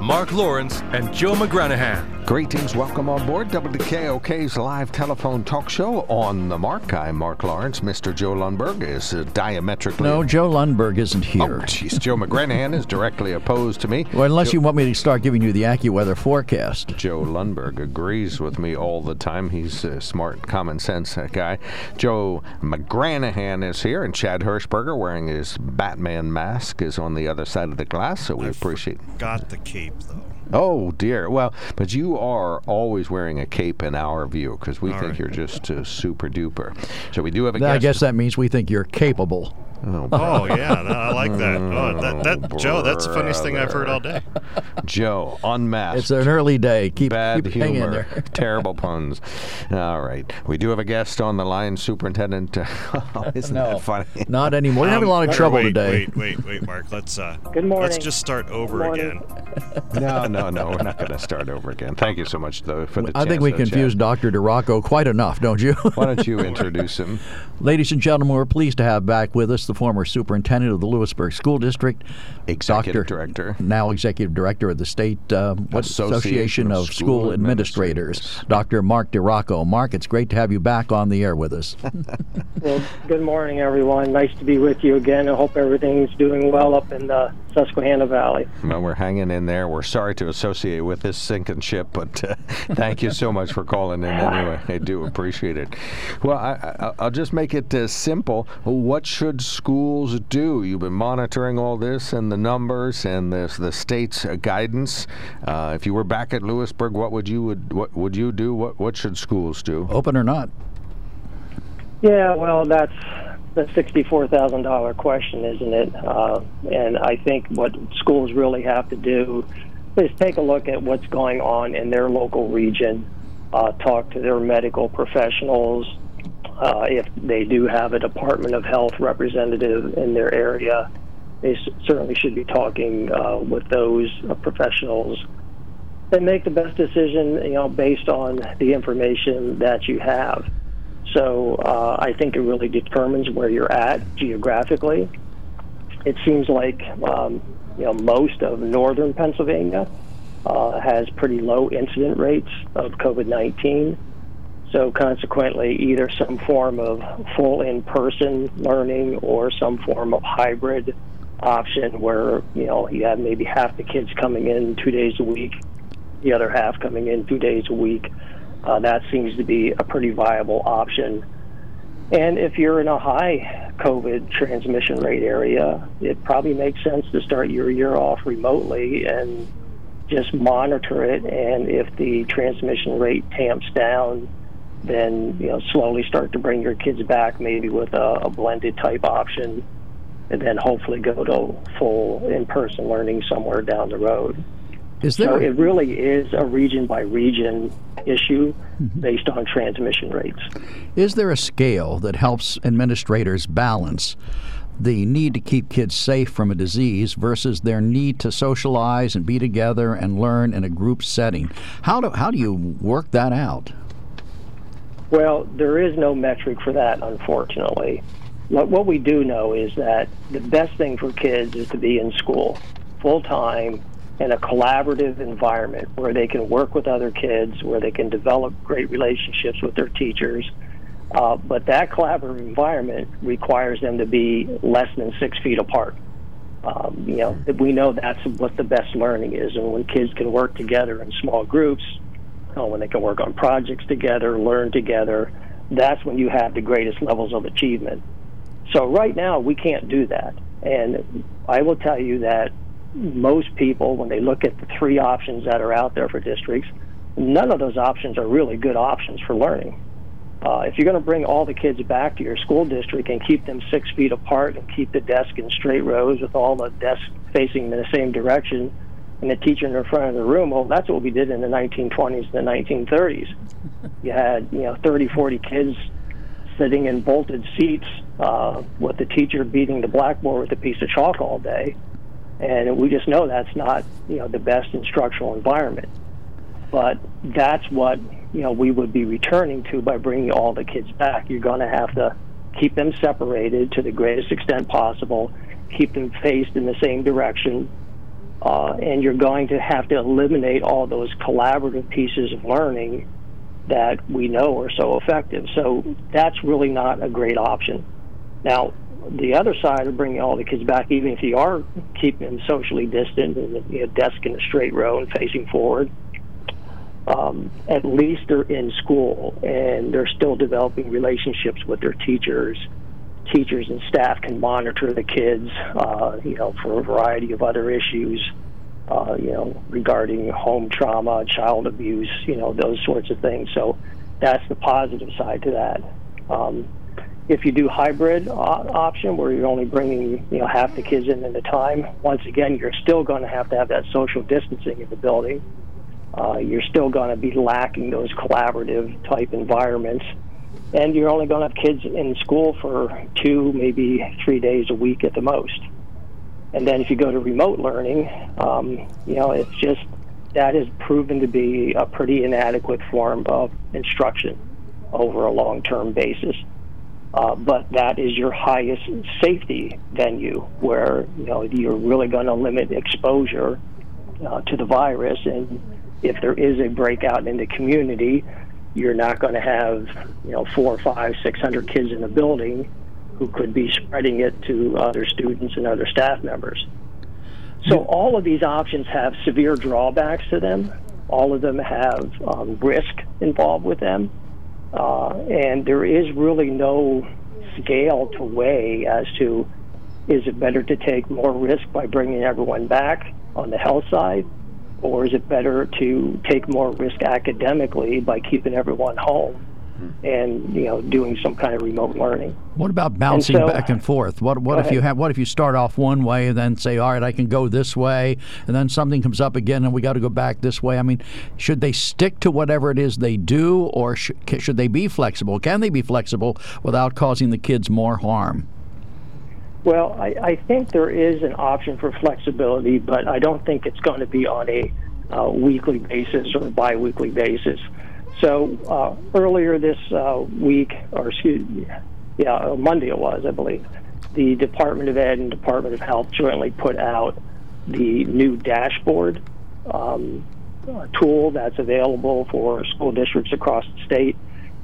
Mark Lawrence and Joe McGranahan. Greetings, welcome on board WKOK's live telephone talk show on the mark. I'm Mark Lawrence. Mr. Joe Lundberg is uh, diametrically. No, Joe Lundberg isn't here. Oh, jeez. Joe McGranahan is directly opposed to me. Well, unless Joe, you want me to start giving you the AccuWeather forecast. Joe Lundberg agrees with me all the time. He's a smart, common sense guy. Joe McGranahan is here, and Chad Hirschberger, wearing his Batman mask, is on the other side of the glass, so we I appreciate Got the cape, though. Oh dear. Well, but you are always wearing a cape in our view because we All think right. you're just uh, super duper. So we do have a I guest. guess that means we think you're capable. Oh, Oh yeah, no, I like that. Oh, that, that Joe, that's the funniest thing I've heard all day. Joe, unmasked. It's an early day. Keep, Bad keep hanging humor, there. terrible puns. All right, we do have a guest on the line, Superintendent. oh, isn't No, that funny? not anymore. We're having a lot of Um, trouble wait, today. Wait, wait, wait, Mark. Let's uh, Good morning. let's just start over again. no, no, no. We're not going to start over again. Thank you so much, though, for the. I think we confused Dr. DeRocco quite enough, don't you? Why don't you introduce him? Ladies and gentlemen, we're pleased to have back with us the former superintendent of the Lewisburg School District, Executive Dr. Director. now executive director of the state uh, Association Association of of School School Administrators, Administrators. Dr. Mark DeRocco. Mark, it's great to have you back on the air with us. Well, good morning, everyone. Nice to be with you again. I hope everything's doing well up in the Susquehanna Valley. Well, we're hanging in there. We're sorry to associate with this sinking ship, but uh, thank you so much for calling in anyway. I do appreciate it. Well, I, I, I'll just make it uh, simple. What should schools do? You've been monitoring all this and the numbers and the, the state's uh, guidance. Uh, if you were back at Lewisburg, what would you would what would you do? What what should schools do? Open or not? Yeah, well, that's the sixty-four thousand dollar question, isn't it? Uh, and I think what schools really have to do is take a look at what's going on in their local region, uh, talk to their medical professionals. Uh, if they do have a Department of Health representative in their area, they s- certainly should be talking uh, with those uh, professionals and make the best decision, you know, based on the information that you have. So uh, I think it really determines where you're at geographically. It seems like um, you know most of northern Pennsylvania uh, has pretty low incident rates of COVID-19. So consequently, either some form of full in-person learning or some form of hybrid option where you know you have maybe half the kids coming in two days a week, the other half coming in two days a week. Uh, that seems to be a pretty viable option. And if you're in a high COVID transmission rate area, it probably makes sense to start your year off remotely and just monitor it. And if the transmission rate tamps down, then you know slowly start to bring your kids back, maybe with a, a blended type option, and then hopefully go to full in-person learning somewhere down the road. Is there? So it really is a region by region issue mm-hmm. based on transmission rates. Is there a scale that helps administrators balance the need to keep kids safe from a disease versus their need to socialize and be together and learn in a group setting? How do, how do you work that out? Well, there is no metric for that, unfortunately. What, we do know is that the best thing for kids is to be in school full time in a collaborative environment where they can work with other kids, where they can develop great relationships with their teachers. Uh, but that collaborative environment requires them to be less than six feet apart. Um, you know, we know that's what the best learning is, and when kids can work together in small groups, know, when they can work on projects together, learn together, that's when you have the greatest levels of achievement. So right now we can't do that, and I will tell you that most people, when they look at the three options that are out there for districts, none of those options are really good options for learning. Uh, if you're going to bring all the kids back to your school district and keep them six feet apart and keep the desk in straight rows with all the desks facing in the same direction and the teacher in the front of the room, well, that's what we did in the 1920s and the 1930s. You had, you know, 30, 40 kids sitting in bolted seats uh, with the teacher beating the blackboard with a piece of chalk all day. And we just know that's not, you know, the best instructional environment. But that's what you know we would be returning to by bringing all the kids back. You're going to have to keep them separated to the greatest extent possible, keep them faced in the same direction, uh, and you're going to have to eliminate all those collaborative pieces of learning that we know are so effective. So that's really not a great option. Now, the other side of bringing all the kids back, even if you are keeping them socially distant and you know, desk in a straight row and facing forward, um, at least they're in school and they're still developing relationships with their teachers. Teachers and staff can monitor the kids, uh, you know, for a variety of other issues, uh, you know, regarding home trauma, child abuse, you know, those sorts of things. So that's the positive side to that. Um, if you do hybrid uh, option where you're only bringing you know half the kids in at a time, once again you're still going to have to have that social distancing in the building uh, you're still going to be lacking those collaborative type environments. And you're only going to have kids in school for two, maybe three days a week at the most. And then if you go to remote learning, um, you know, it's just that has proven to be a pretty inadequate form of instruction over a long term basis. Uh, but that is your highest safety venue where you know you're really going to limit exposure uh, to the virus and if there is a breakout in the community, you're not going to have you know four, five, six hundred kids in a building who could be spreading it to other students and other staff members. So all of these options have severe drawbacks to them. All of them have um, risk involved with them, uh, and there is really no scale to weigh as to is it better to take more risk by bringing everyone back on the health side or is it better to take more risk academically by keeping everyone home hmm. and you know doing some kind of remote learning. What about bouncing so, back and forth? What what if ahead. you have what if you start off one way and then say, all right, I can go this way, and then something comes up again and we got to go back this way? I mean, should they stick to whatever it is they do, or sh- should they be flexible? Can they be flexible without causing the kids more harm? Well, I, I think there is an option for flexibility, but I don't think it's going to be on a uh, weekly basis or biweekly basis. So uh, earlier this uh, week, or excuse me, yeah, uh, Monday it was, I believe, the Department of Ed and Department of Health jointly put out the new dashboard um, tool that's available for school districts across the state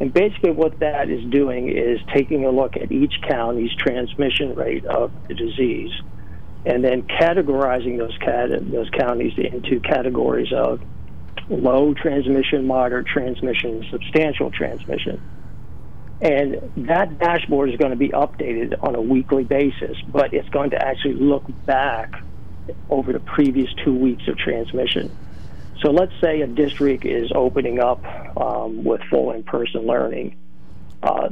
and basically, what that is doing is taking a look at each county's transmission rate of the disease, and then categorizing those cat- those counties into categories of low transmission, moderate transmission, substantial transmission. And that dashboard is going to be updated on a weekly basis, but it's going to actually look back over the previous two weeks of transmission. So let's say a district is opening up um, with full in person learning. Uh,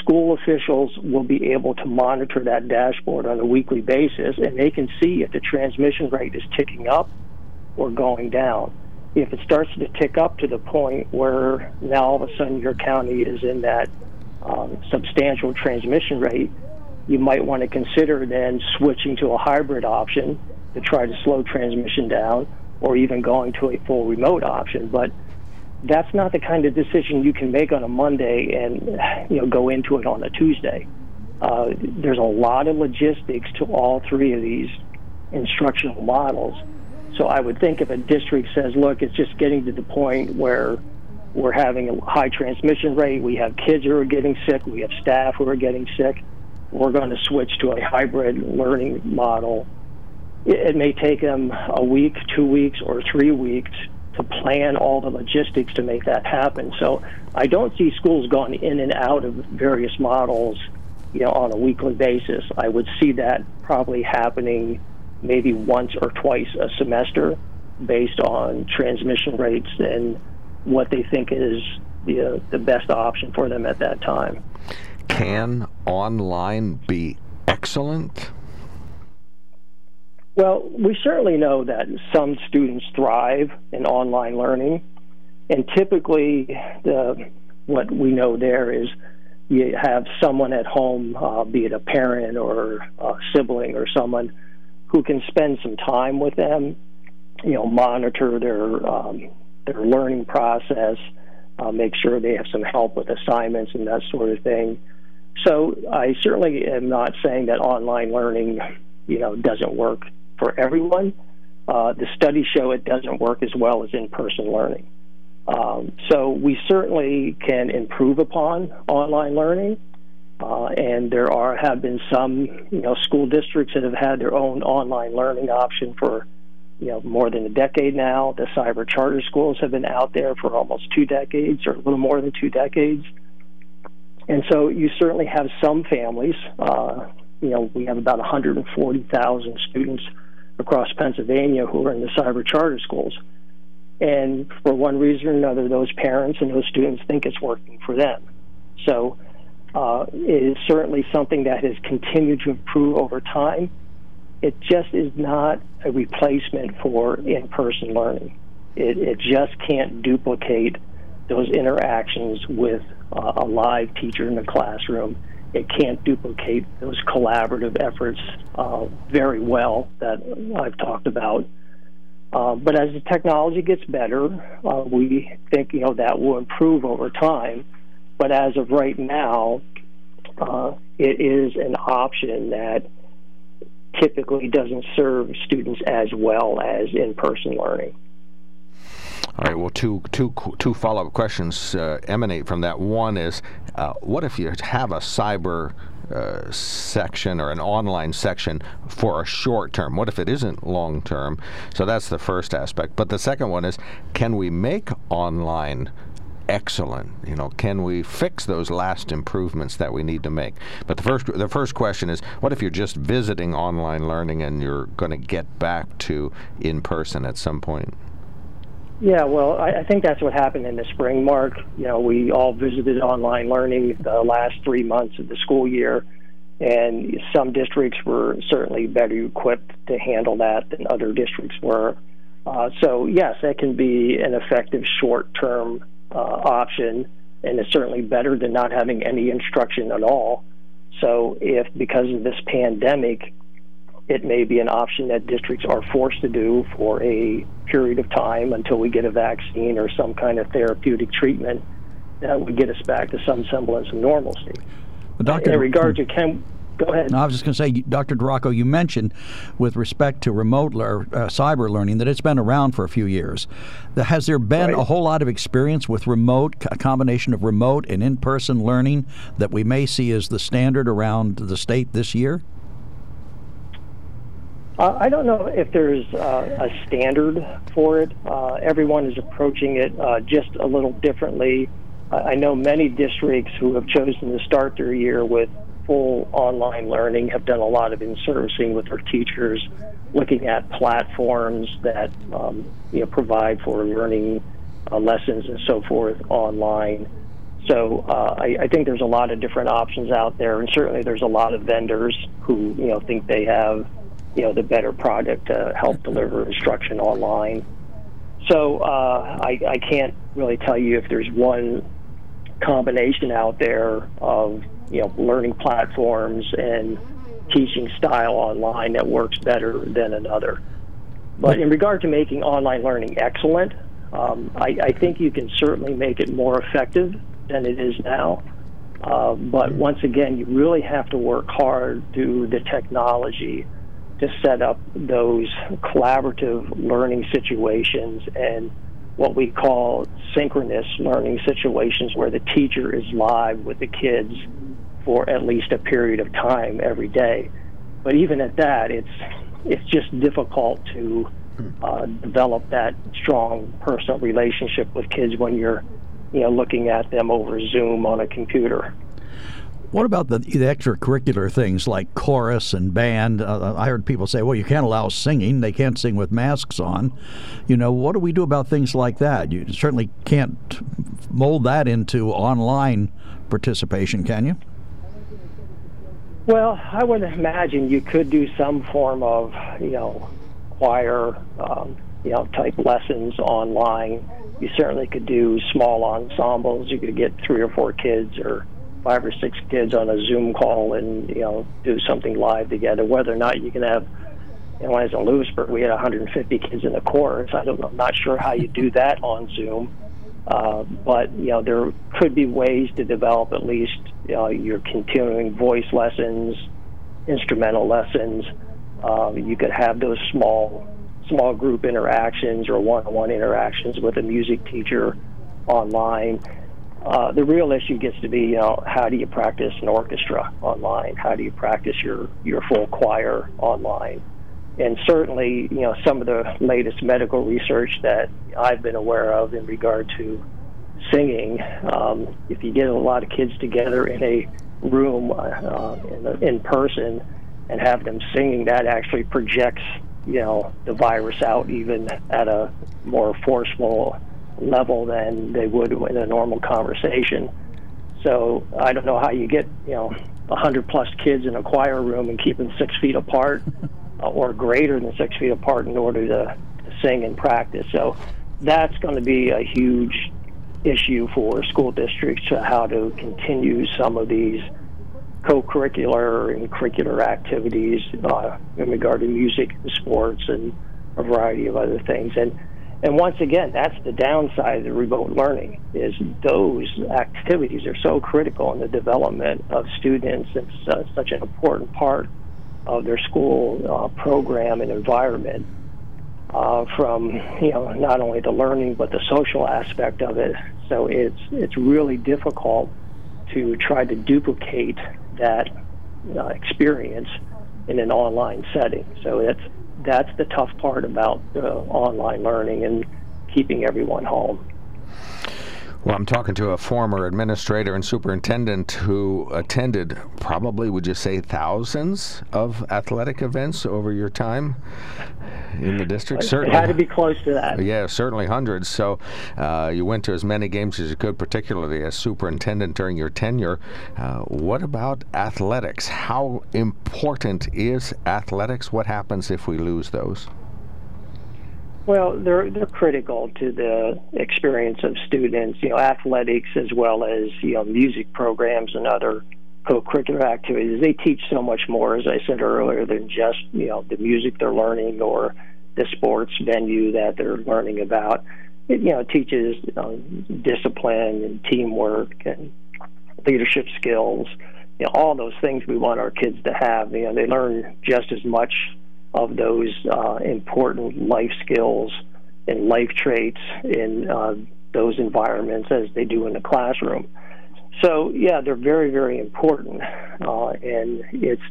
school officials will be able to monitor that dashboard on a weekly basis and they can see if the transmission rate is ticking up or going down. If it starts to tick up to the point where now all of a sudden your county is in that um, substantial transmission rate, you might want to consider then switching to a hybrid option to try to slow transmission down or even going to a full remote option. But that's not the kind of decision you can make on a Monday and you know go into it on a Tuesday. Uh, there's a lot of logistics to all three of these instructional models. So I would think if a district says, "Look, it's just getting to the point where we're having a high transmission rate, we have kids who are getting sick, we have staff who are getting sick, we're going to switch to a hybrid learning model it may take them a week, two weeks, or three weeks to plan all the logistics to make that happen. So I don't see schools going in and out of various models, you know, on a weekly basis. I would see that probably happening maybe once or twice a semester based on transmission rates and what they think is the, uh, the best option for them at that time. Can online be excellent? Well, we certainly know that some students thrive in online learning, and typically, the what we know there is you have someone at home, uh, be it a parent or a sibling or someone who can spend some time with them, you know, monitor their um, their learning process, uh, make sure they have some help with assignments and that sort of thing. So I certainly am not saying that online learning, you know, doesn't work for everyone. Uh, the studies show it doesn't work as well as in-person learning. Um, so we certainly can improve upon online learning, uh, and there are have been some you know school districts that have had their own online learning option for you know more than a decade now. The cyber charter schools have been out there for almost two decades, or a little more than two decades. And so you certainly have some families. Uh, you know, we have about 140,000 students across Pennsylvania who are in the cyber charter schools. And for one reason or another, those parents and those students think it's working for them. So uh, it is certainly something that has continued to improve over time. It just is not a replacement for in person learning. It, it, just can't duplicate those interactions with uh, a live teacher in the classroom. It can't duplicate those collaborative efforts uh, very well that I've talked about uh, but as the technology gets better, uh, we think you know that will improve over time. But as of right now, uh, it is an option that typically doesn't serve students as well as in-person learning. All right. Well, two two two follow-up questions uh, emanate from that. One is, uh, what if you have a cyber uh, section or an online section for a short term? What if it isn't long term? So that's the first aspect. But the second one is can we make online excellent? You know, can we fix those last improvements that we need to make? But the first the first question is what if you're just visiting online learning and you're going to get back to in person at some point? Yeah, well, I, I think that's what happened in the spring, Mark. You know, we all visited online learning the last three months of the school year, and some districts were certainly better equipped to handle that than other districts were. Uh, so, yes, that can be an effective short term uh, option, and it's certainly better than not having any instruction at all. So, if because of this pandemic, it may be an option that districts are forced to do for a period of time until we get a vaccine or some kind of therapeutic treatment that would get us back to some semblance of normalcy. Well, Dr. In regard to can Go ahead. No, I was just going to say, Dr. DeRocco, you mentioned with respect to remote or uh, cyber learning that it's been around for a few years. Has there been right. a whole lot of experience with remote, a combination of remote and in person learning that we may see as the standard around the state this year? Uh, I don't know if there's uh, a standard for it. Uh, everyone is approaching it uh, just a little differently. I know many districts who have chosen to start their year with full online learning have done a lot of in-servicing with their teachers, looking at platforms that um, you know provide for learning uh, lessons and so forth online. So uh, I, I, think there's a lot of different options out there, and certainly there's a lot of vendors who you know think they have you know the better product to help deliver instruction online. So uh, I, I can't really tell you if there's one combination out there of you know learning platforms and teaching style online that works better than another. But in regard to making online learning excellent, um, I, I, think you can certainly make it more effective than it is now. Uh, but once again, you really have to work hard through the technology to set up those collaborative learning situations and what we call synchronous learning situations where the teacher is live with the kids for at least a period of time every day. But even at that, it's it's just difficult to uh, develop that strong personal relationship with kids when you're you know looking at them over Zoom on a computer. What about the, the extracurricular things like chorus and band? Uh, I heard people say, well, you can't allow singing. They can't sing with masks on. You know, what do we do about things like that? You certainly can't mold that into online participation, can you? Well, I would imagine you could do some form of, you know, choir, um, you know, type lessons online. You certainly could do small ensembles. You could get three or four kids or five or six kids on a Zoom call and you know do something live together. Whether or not you can have, you know, when I was in Lewisburg, we had 150 kids in the chorus. I don't know, I'm not sure how you do that on Zoom, uh, but you know there could be ways to develop at least you know, your continuing voice lessons, instrumental lessons. Um, you could have those small small group interactions or one-on-one interactions with a music teacher online uh, the real issue gets to be, you know, how do you practice an orchestra online? How do you practice your, your full choir online? And certainly, you know, some of the latest medical research that I've been aware of in regard to singing, um, if you get a lot of kids together in a room uh, in, in person and have them singing, that actually projects, you know, the virus out even at a more forceful level than they would in a normal conversation. So I don't know how you get you know a hundred plus kids in a choir room and keep them six feet apart or greater than six feet apart in order to, to sing and practice. So that's going to be a huge issue for school districts to how to continue some of these co-curricular and curricular activities uh, in regard to music and sports and a variety of other things. And and once again, that's the downside of the remote learning is those activities are so critical in the development of students. It's uh, such an important part of their school uh, program and environment. Uh, from you know not only the learning but the social aspect of it. So it's it's really difficult to try to duplicate that uh, experience in an online setting. So it's that's the tough part about uh, online learning and keeping everyone home. Well, I'm talking to a former administrator and superintendent who attended probably, would you say, thousands of athletic events over your time in the district? Certainly. It had to be close to that. Yeah, certainly hundreds. So uh, you went to as many games as you could, particularly as superintendent during your tenure. Uh, what about athletics? How important is athletics? What happens if we lose those? Well, they're they're critical to the experience of students. You know, athletics as well as you know music programs and other co-curricular activities. They teach so much more, as I said earlier, than just you know the music they're learning or the sports venue that they're learning about. It you know teaches know, discipline and teamwork and leadership skills. You know, all those things we want our kids to have. You know, they learn just as much of those uh, important life skills and life traits in uh, those environments as they do in the classroom. So, yeah, they're very, very important. Uh, and it's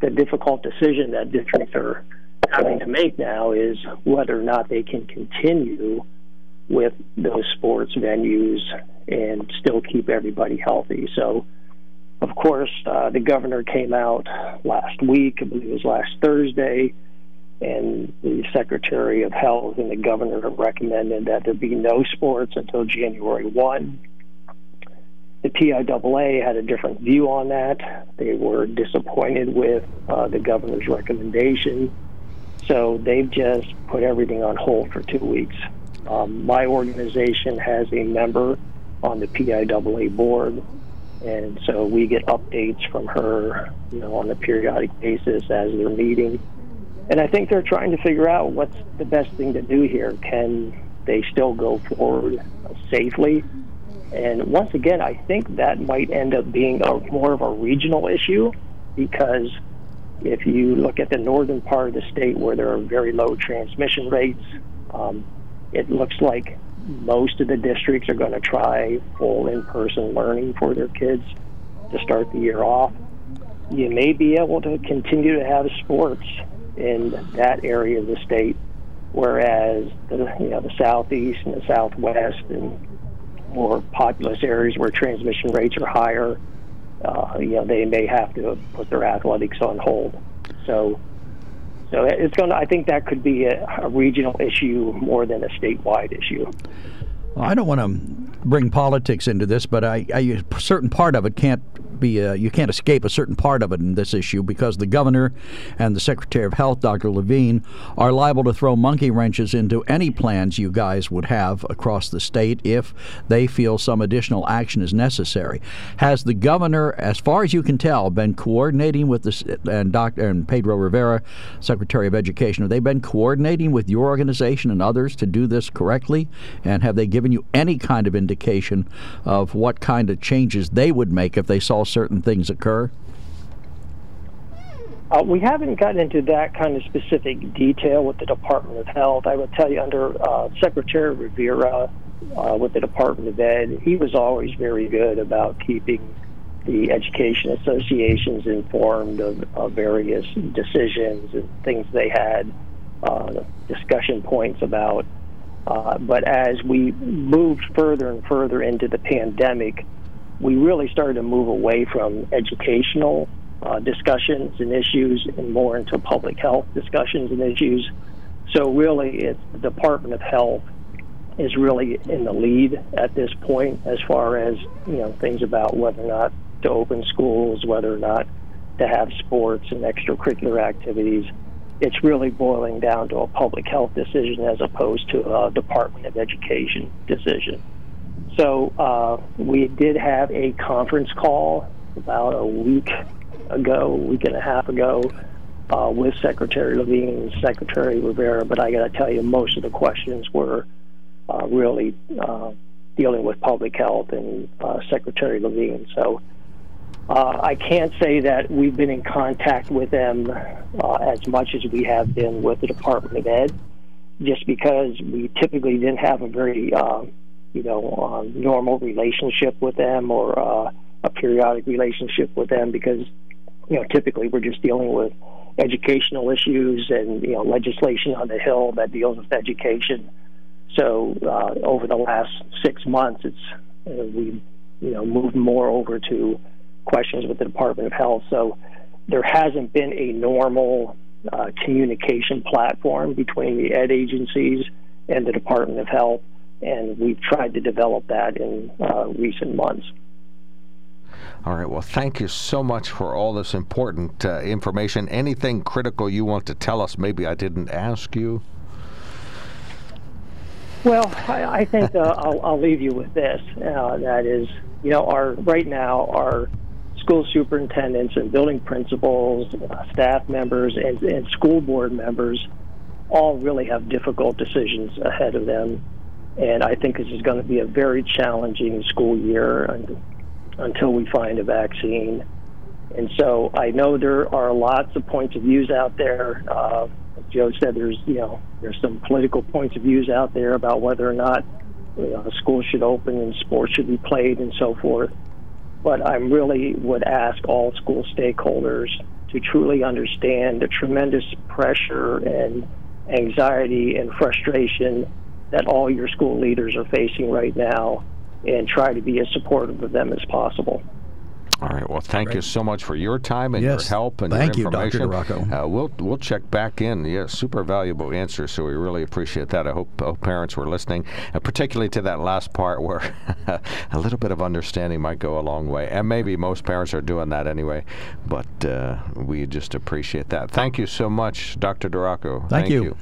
the difficult decision that districts are having to make now is whether or not they can continue with those sports venues and still keep everybody healthy. So, of course, uh, the governor came out last week, I believe it was last Thursday, and the Secretary of Health and the governor have recommended that there be no sports until January 1. The PIAA had a different view on that. They were disappointed with uh, the governor's recommendation. So they've just put everything on hold for two weeks. Um, my organization has a member on the PIAA board and so we get updates from her, you know, on a periodic basis as they're meeting. And I think they're trying to figure out what's the best thing to do here. Can they still go forward safely? And once again, I think that might end up being a, more of a regional issue because if you look at the northern part of the state where there are very low transmission rates, um, it looks like most of the districts are going to try full in-person learning for their kids to start the year off. You may be able to continue to have sports in that area of the state, whereas the you know the southeast and the southwest and more populous areas where transmission rates are higher, uh, you know, they may have to put their athletics on hold. So, so it's going to. I think that could be a, a regional issue more than a statewide issue. Well, I don't want to bring politics into this, but I, I, a certain part of it can't be uh, you can't escape a certain part of it in this issue because the governor and the secretary of health, Dr. Levine, are liable to throw monkey wrenches into any plans you guys would have across the state if they feel some additional action is necessary. Has the governor, as far as you can tell, been coordinating with the and Dr. and Pedro Rivera, Secretary of Education? Have they been coordinating with your organization and others to do this correctly? And have they given you any kind of indication of what kind of changes they would make if they saw certain things occur? Uh, we haven't gotten into that kind of specific detail with the Department of Health. I would tell you, under uh, Secretary Rivera uh, with the Department of Ed, he was always very good about keeping the education associations informed of, of various decisions and things they had uh, discussion points about. Uh, but as we moved further and further into the pandemic, we really started to move away from educational uh, discussions and issues and more into public health discussions and issues. So really, it's the Department of Health is really in the lead at this point as far as you know things about whether or not to open schools, whether or not to have sports and extracurricular activities. It's really boiling down to a public health decision as opposed to a Department of Education decision. So uh, we did have a conference call about a week ago, week and a half ago, uh, with Secretary Levine and Secretary Rivera. But I got to tell you, most of the questions were uh, really uh, dealing with public health and uh, Secretary Levine. So uh, I can't say that we've been in contact with them as much as we have been with the Department of Ed, just because we typically didn't have a very you know, uh, normal relationship with them or uh, a periodic relationship with them because, you know, typically we're just dealing with educational issues and, you know, legislation on the Hill that deals with education. So uh, over the last six months, it's uh, we, you know, moved more over to questions with the Department of Health. So there hasn't been a normal uh, communication platform between the ed agencies and the Department of Health and we've tried to develop that in uh, recent months. All right. Well, thank you so much for all this important uh, information. Anything critical you want to tell us? Maybe I didn't ask you. Well, I, I think uh, I'll, I'll, leave you with this. Uh, that is, you know, our right now our school superintendents and building principals, uh, staff members, and, and school board members all really have difficult decisions ahead of them and I think this is going to be a very challenging school year until we find a vaccine. And so I know there are lots of points of views out there. Uh, Joe said there's you know there's some political points of views out there about whether or not you know, schools should open and sports should be played and so forth. But I really would ask all school stakeholders to truly understand the tremendous pressure and anxiety and frustration that all your school leaders are facing right now and try to be as supportive of them as possible. All right. Well, thank Great. you so much for your time and yes. your help and thank your information. you, Dr. Uh, we'll we'll check back in. Yeah, super valuable answer. So we really appreciate that. I hope, hope parents were listening, uh, particularly to that last part where a little bit of understanding might go a long way. And maybe most parents are doing that anyway. But uh, we just appreciate that. Thank you so much, Dr. DeRocco. Thank, thank you. you.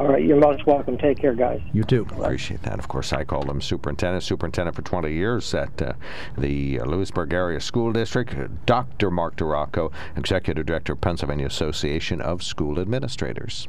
All right, you're most welcome. Take care, guys. You too. Appreciate that. Of course, I called him superintendent, superintendent for 20 years at uh, the Lewisburg Area School District. Dr. Mark DeRocco, Executive Director of Pennsylvania Association of School Administrators.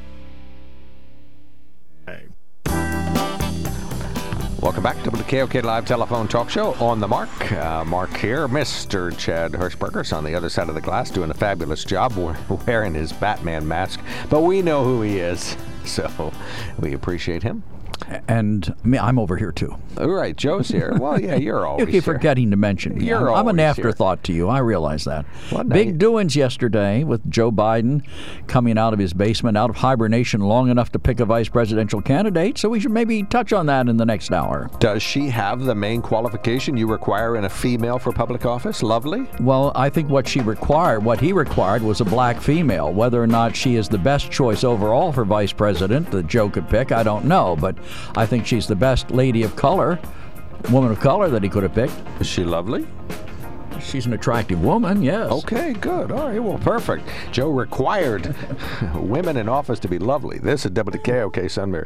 Welcome back to the KOK Live Telephone Talk Show on the mark. Uh, mark here, Mr. Chad Hirschberger's on the other side of the glass doing a fabulous job wearing his Batman mask, but we know who he is, so we appreciate him and me, I'm over here too. All right, Joe's here. Well, yeah, you're always. you keep here. forgetting to mention me. You're I'm, I'm an afterthought here. to you. I realize that. Big doings yesterday with Joe Biden coming out of his basement, out of hibernation long enough to pick a vice presidential candidate. So we should maybe touch on that in the next hour. Does she have the main qualification you require in a female for public office? Lovely. Well, I think what she required, what he required, was a black female. Whether or not she is the best choice overall for vice president that Joe could pick, I don't know. But I think she's the best lady of color, woman of color that he could have picked. Is she lovely? She's an attractive woman, yes. Okay, good. All right, well, perfect. Joe required women in office to be lovely. This is WKOK Sunbury.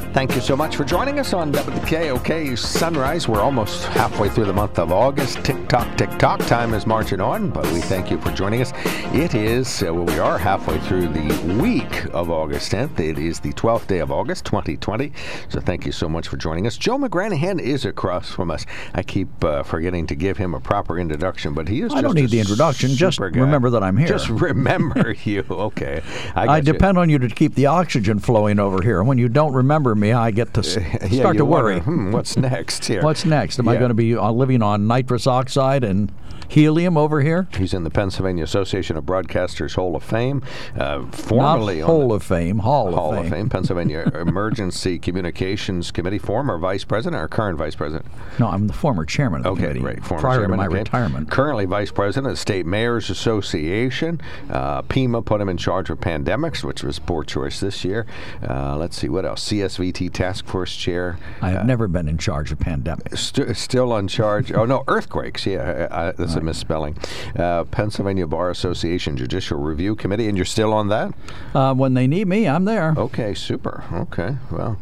Thank you so much for joining us on WKOK Sunrise. We're almost halfway through the month of August. Tick tock, tick tock. Time is marching on, but we thank you for joining us. It is, uh, well, we are halfway through the week of August 10th. It is the 12th day of August, 2020. So thank you so much for joining us. Joe McGranahan is across from us. I keep uh, forgetting to give him a proper introduction, but he is I don't need the introduction. Just guy. remember that I'm here. Just remember you. Okay. I, I depend on you to keep the oxygen flowing over here. When you don't remember me, I get to start yeah, to worry. Wonder, hmm, what's next here? what's next? Am yeah. I going to be uh, living on nitrous oxide and helium over here? He's in the Pennsylvania Association of Broadcasters Hall of Fame, uh, formerly Not Hall of Fame, Hall, Hall of Fame, of Fame Pennsylvania Emergency Communications Committee, former Vice President or current Vice President? No, I'm the former Chairman of okay, the committee. right, former prior chairman, to my okay. retirement. Currently Vice President of the State Mayors Association. Uh, PEMA put him in charge of pandemics, which was poor choice this year. Uh, let's see what else. CSVT Task Force Chair. I have uh, never been in charge of pandemics. St- still on charge. oh no, earthquakes. Yeah, I, that's a misspelling. Uh, Pennsylvania Bar Association Judicial Review Committee, and you're still on that? Uh, when they need me, I'm there. Okay, super. Okay, well,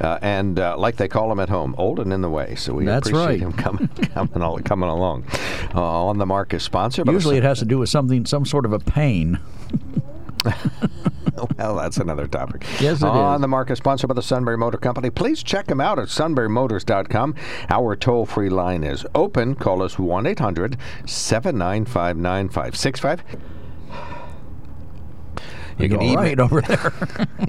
uh, and uh, like they call him at home, old and in the way. So we That's appreciate right. him coming, coming, all, coming along. Uh, on the mark is sponsored. Usually, it has to do with something, some sort of a pain. well, that's another topic. Yes, it On is. the market, sponsored by the Sunbury Motor Company. Please check them out at sunburymotors.com. Our toll free line is open. Call us 1 800 795 9565. You can all right over there.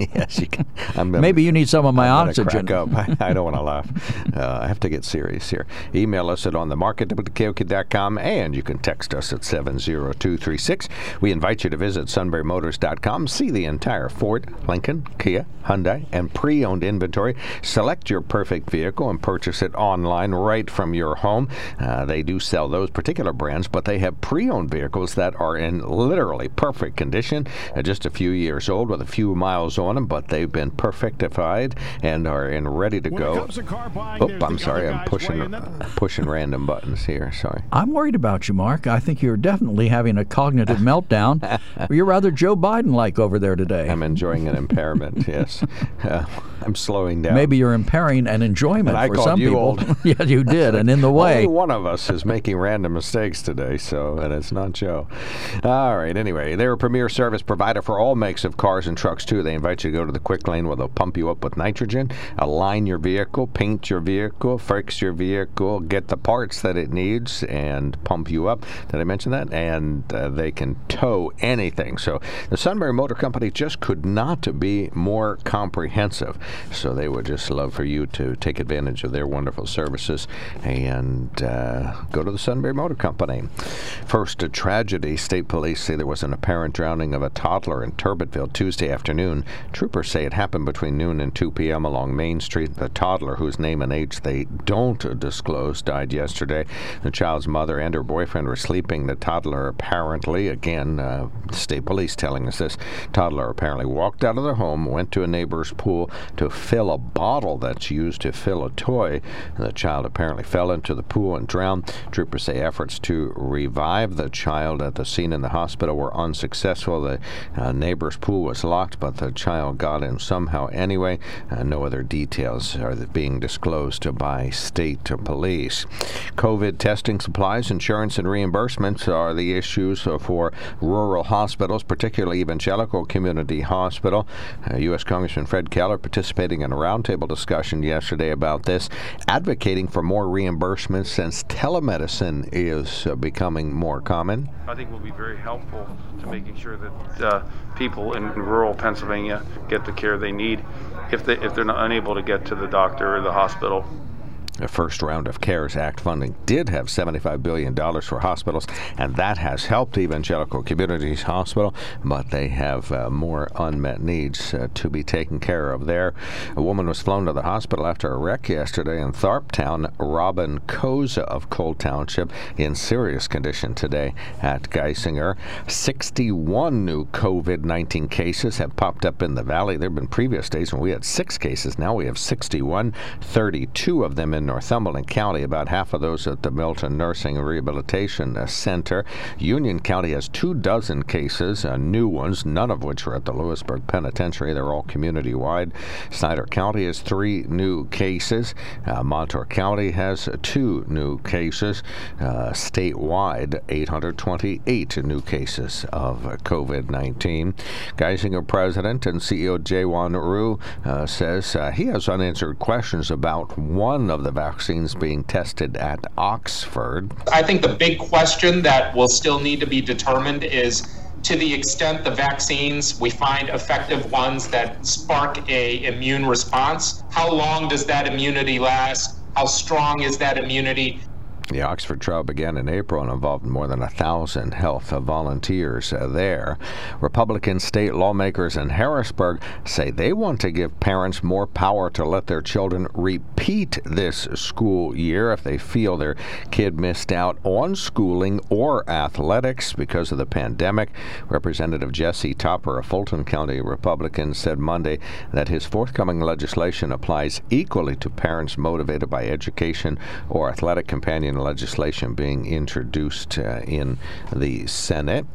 yes, you can. I'm, Maybe you need some of my I'm oxygen. Crack up. I, I don't want to laugh. Uh, I have to get serious here. Email us at onthemarket.com and you can text us at 70236. We invite you to visit sunburymotors.com, see the entire Ford, Lincoln, Kia, Hyundai, and pre owned inventory. Select your perfect vehicle and purchase it online right from your home. Uh, they do sell those particular brands, but they have pre owned vehicles that are in literally perfect condition. Uh, just a few years old with a few miles on them, but they've been perfectified and are in ready to When go. it comes to car buying, Oh, there's I'm sorry, I'm pushing way, pushing random buttons here. Sorry. I'm worried about you, Mark. I think you're definitely having a cognitive meltdown. You're rather Joe Biden like over there today. I'm enjoying an impairment. yes, uh, I'm slowing down. Maybe you're impairing an enjoyment And I for called some you people. old. yeah, you did, and in the way. Only one of us is making random mistakes today, so and it's not Joe. All right. Anyway, they're a premier service provider for all all makes of cars and trucks too. They invite you to go to the quick lane where they'll pump you up with nitrogen, align your vehicle, paint your vehicle, fix your vehicle, get the parts that it needs, and pump you up. Did I mention that? And uh, they can tow anything. So the Sunbury Motor Company just could not be more comprehensive. So they would just love for you to take advantage of their wonderful services and uh, go to the Sunbury Motor Company. First, a tragedy. State police say there was an apparent drowning of a toddler in Turbotville Tuesday afternoon. Troopers say it happened between noon and 2 p.m. along Main Street. The toddler, whose name and age they don't disclose, died yesterday. The child's mother and her boyfriend were sleeping. The toddler apparently, again, uh, state police telling us this, toddler apparently walked out of their home, went to a neighbor's pool to fill a bottle that's used to fill a toy. The child apparently fell into the pool and drowned. Troopers say efforts to revive the child at the scene in the hospital were unsuccessful. The uh, neighbor's pool was locked, but the child got in somehow anyway. Uh, no other details are being disclosed by state police. COVID testing supplies, insurance, and reimbursements are the issues for rural hospitals, particularly Evangelical Community Hospital. Uh, U.S. Congressman Fred Keller participating in a roundtable discussion yesterday about this, advocating for more reimbursements since telemedicine is uh, becoming more common. I think will be very helpful to making sure that uh, people in rural Pennsylvania get the care they need if they if they're not unable to get to the doctor or the hospital the first round of CARES Act funding did have $75 billion for hospitals, and that has helped Evangelical Communities Hospital, but they have uh, more unmet needs uh, to be taken care of there. A woman was flown to the hospital after a wreck yesterday in Tharptown. Robin Koza of Coal Township in serious condition today at Geisinger. 61 new COVID 19 cases have popped up in the valley. There have been previous days when we had six cases. Now we have 61, 32 of them in in Northumberland County, about half of those at the Milton Nursing and Rehabilitation Center. Union County has two dozen cases, uh, new ones, none of which are at the Lewisburg Penitentiary. They're all community wide. Snyder County has three new cases. Uh, Montour County has two new cases. Uh, statewide, 828 new cases of COVID 19. Geisinger President and CEO Jaewon Ryu uh, says uh, he has unanswered questions about one of the vaccines being tested at Oxford. I think the big question that will still need to be determined is to the extent the vaccines we find effective ones that spark a immune response how long does that immunity last how strong is that immunity the Oxford trial began in April and involved more than a thousand health volunteers there. Republican state lawmakers in Harrisburg say they want to give parents more power to let their children repeat this school year if they feel their kid missed out on schooling or athletics because of the pandemic. Representative Jesse Topper, a Fulton County Republican, said Monday that his forthcoming legislation applies equally to parents motivated by education or athletic companion legislation being introduced uh, in the Senate.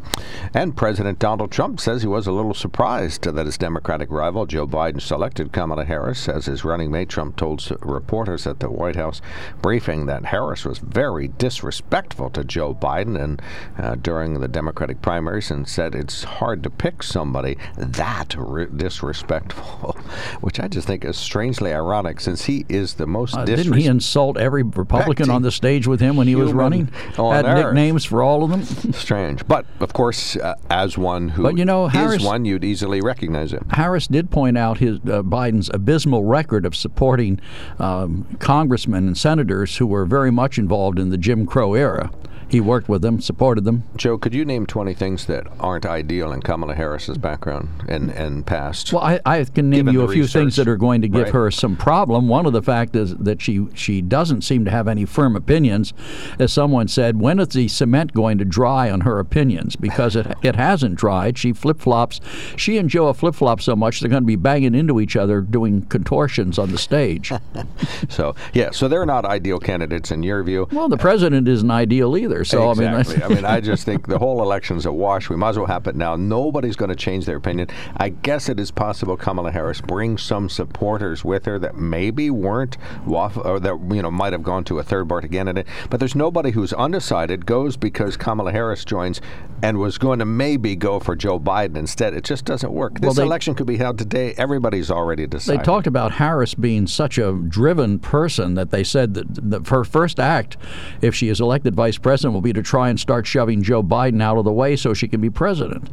And President Donald Trump says he was a little surprised that his Democratic rival, Joe Biden, selected Kamala Harris as his running mate. Trump told reporters at the White House briefing that Harris was very disrespectful to Joe Biden and uh, during the Democratic primaries and said it's hard to pick somebody that re- disrespectful, which I just think is strangely ironic since he is the most uh, Didn't he insult every Republican on the stage with him when he was running. Had earth. nicknames for all of them. Strange, but of course, uh, as one who but you know, Harris, is one, you'd easily recognize him. Harris did point out his uh, Biden's abysmal record of supporting um, congressmen and senators who were very much involved in the Jim Crow era. He worked with them, supported them. Joe, could you name 20 things that aren't ideal in Kamala Harris's background and, and past? Well, I, I can name you a few research. things that are going to give right. her some problem. One of the fact is that she, she doesn't seem to have any firm opinions. As someone said, when is the cement going to dry on her opinions? Because it, it hasn't dried. She flip flops. She and Joe flip flop so much they're going to be banging into each other doing contortions on the stage. so, yeah, so they're not ideal candidates in your view. Well, the president isn't ideal either. Either. So exactly. I mean, I mean, I just think the whole election's a wash. We might as well have it now. Nobody's going to change their opinion. I guess it is possible Kamala Harris brings some supporters with her that maybe weren't or that you know might have gone to a third party candidate. But there's nobody who's undecided goes because Kamala Harris joins and was going to maybe go for Joe Biden instead. It just doesn't work. This Well, they- election could be held today. Everybody's already decided. They talked about Harris being such a driven person that they said that, that her first act, if she is elected vice president, will be to try and start shoving Joe Biden out of the way so she can be president.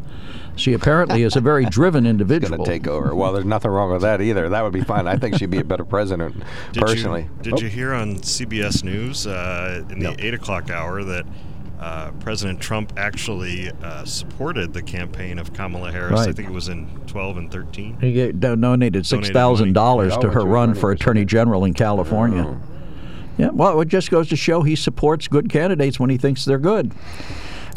She apparently is a very driven individual. going to take over. Well, there's nothing wrong with that either. That would be fine. I think she'd be a better president, Did personally. You, did Oh. you hear on CBS News uh, in the 8 o'clock hour that uh, President Trump actually uh, supported the campaign of Kamala Harris? I think it was in 12 and 13. He donated six thousand dollars Oh, to her run for for attorney general in California. Oh. Yeah, well, it just goes to show he supports good candidates when he thinks they're good.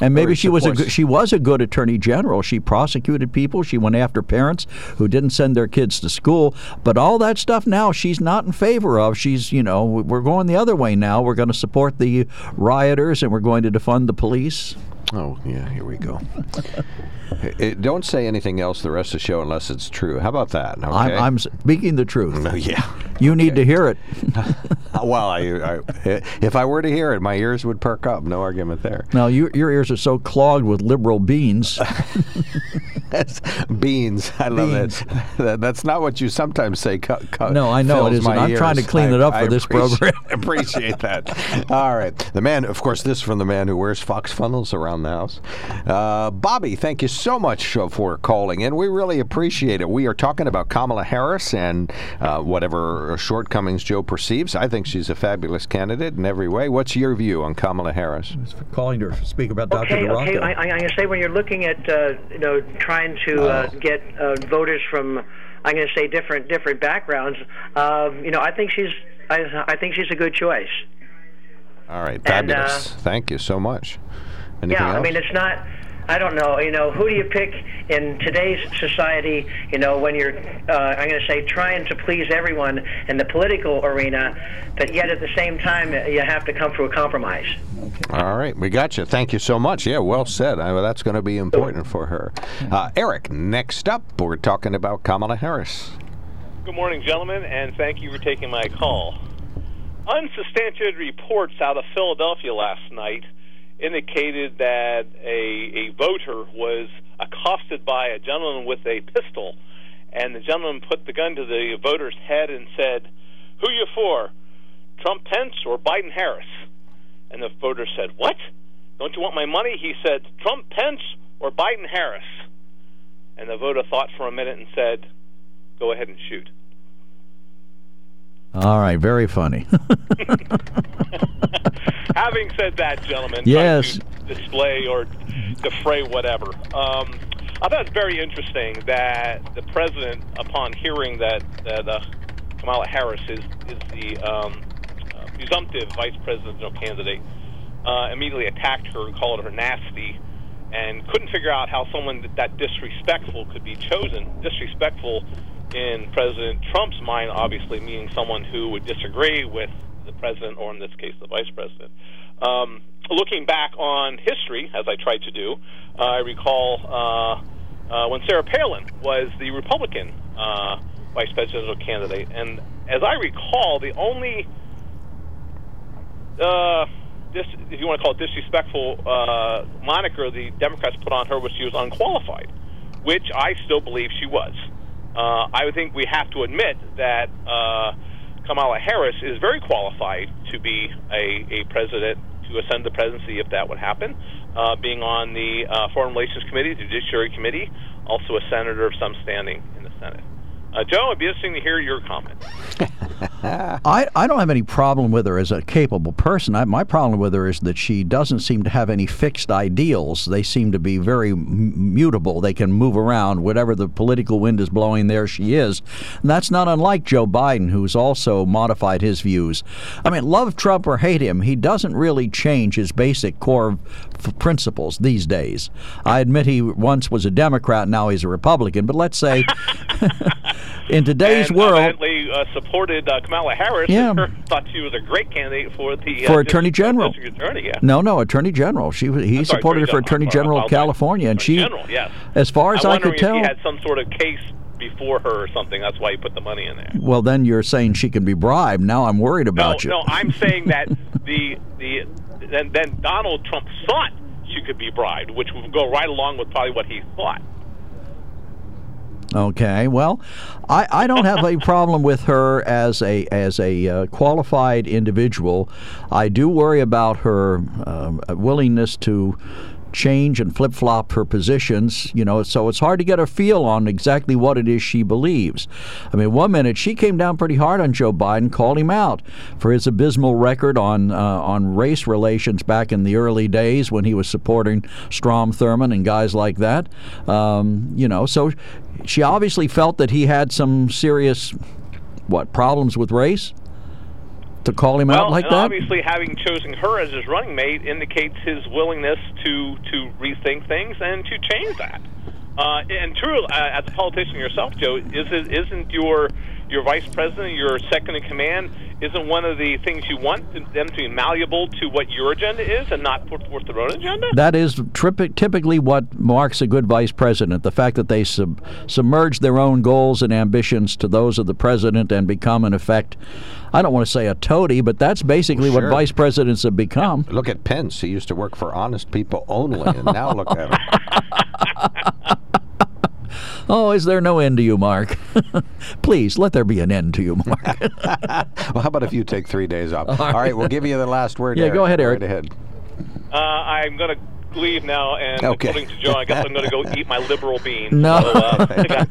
And maybe he she was a she was a good attorney general. She prosecuted people. She went after parents who didn't send their kids to school. But all that stuff now she's not in favor of. She's you know we're going the other way now. We're going to support the rioters and we're going to defund the police. Oh, yeah, here we go. Eh, don't say anything else the rest of the show unless it's true. How about that? Okay. I'm, I'm speaking the truth. Oh, yeah. You need to hear it. Well, I, I, if I were to hear it, my ears would perk up. No argument there. Now your your ears are so clogged with liberal beans. That's beans. I love Beans. it. That, that's not what you sometimes say. No, I know it isn't. I'm trying to clean I- it up for this program. appreciate that. All right. The man, of course, this from the man who wears fox funnels around the house. Uh, Bobby, thank you so much uh, for calling in. We really appreciate it. We are talking about Kamala Harris and uh, whatever shortcomings Joe perceives. I think she's a fabulous candidate in every way. What's your view on Kamala Harris? Calling to speak about Dr. Okay, okay. DeRocco. I, I, I'm going to say when you're looking at uh, you know trying to uh, get uh, voters from I'm going to say different different backgrounds. Um, you know, I think she's I, I think she's a good choice. All right, And, uh, fabulous. Thank you so much. Anything yeah, else? I mean it's not. I don't know. You know, who do you pick in today's society? You know, when you're, uh, I'm going to say, trying to please everyone in the political arena, but yet at the same time you have to come to a compromise. All right, we got you. Thank you so much. Yeah, well said. I, that's going to be important for her. Uh, Eric, next up, we're talking about Kamala Harris. Good morning, gentlemen, and thank you for taking my call. Unsubstantiated reports out of Philadelphia last night indicated that a, a voter was accosted by a gentleman with a pistol, and the gentleman put the gun to the voter's head and said, Who you for? Trump Pence or Biden Harris? And the voter said, What? Don't you want my money? He said, Trump Pence or Biden Harris? And the voter thought for a minute and said, Go ahead and shoot. All right, very funny. Having said that, gentlemen, Yes. display or defray whatever. Um, I thought it's very interesting that the president, upon hearing that that uh, Kamala Harris is is the um, uh, presumptive vice presidential candidate, uh, immediately attacked her and called her nasty, and couldn't figure out how someone that- that disrespectful could be chosen. Disrespectful in President Trump's mind, obviously meaning someone who would disagree with the president, or in this case, the vice president. Um, looking back on history, as I tried to do, uh, I recall uh, uh, when Sarah Palin was the Republican uh, vice presidential candidate, and as I recall, the only uh, dis, if you want to call it disrespectful uh, moniker the Democrats put on her was she was unqualified, which I still believe she was. Uh, I think we have to admit that uh, Kamala Harris is very qualified to be a, a president to ascend the presidency if that would happen. Uh, being on the uh, Foreign Relations Committee, the Judiciary Committee, also a senator of some standing in the Senate. Uh, Joe, it'd be interesting to hear your comments. I, I don't have any problem with her as a capable person. I, my problem with her is that she doesn't seem to have any fixed ideals. They seem to be very m- mutable. They can move around. Whatever the political wind is blowing, there she is. And that's not unlike Joe Biden, who's also modified his views. I mean, love Trump or hate him, he doesn't really change his basic core f- principles these days. I admit he once was a Democrat, now he's a Republican, but let's say. in today's and world, uh, supported uh, Kamala Harris. Yeah. thought she was a great candidate for the uh, For Attorney General. Attorney, yeah. no, no, Attorney General. She he I'm sorry, supported her for Attorney I'm General of California, and she, General, yes. as far as I'm I could tell, if he had some sort of case before her or something. That's why he put the money in there. well, then you're saying she can be bribed. Now I'm worried No, about you. no, I'm saying that the the then then Donald Trump thought she could be bribed, which would go right along with probably what he thought. Okay, well, I, I don't have a problem with her as a as a uh, qualified individual. I do worry about her um, willingness to change and flip flop her positions. You know, so it's hard to get a feel on exactly what it is she believes. I mean, one minute she came down pretty hard on Joe Biden, called him out for his abysmal record on uh, on race relations back in the early days when he was supporting Strom Thurmond and guys like that. Um, you know, so she obviously felt that he had some serious what problems with race to call him well, out like that. obviously, having chosen her as his running mate indicates his willingness to to rethink things and to change that. Uh, and true, uh, as a politician yourself, Joe, is it, isn't your your vice president, your second in command, isn't one of the things you want them to be malleable to what your agenda is and not put forth their own agenda? That is tripi- typically what marks a good vice president the fact that they sub- submerge their own goals and ambitions to those of the president and become, in effect, I don't want to say a toady, but that's basically what Sure. vice presidents have become. Look at Pence. He used to work for honest people only, and now look at him. Oh, is there no end to you, Mark? Please, let there be an end to you, Mark. Well, how about if you take three days off? All right, we'll give you the last word. Yeah, Eric. go ahead, Eric. Right ahead. Uh, I'm going to leave now, and Okay. according to Joe, I guess I'm going to go eat my liberal beans. No. So, uh, got-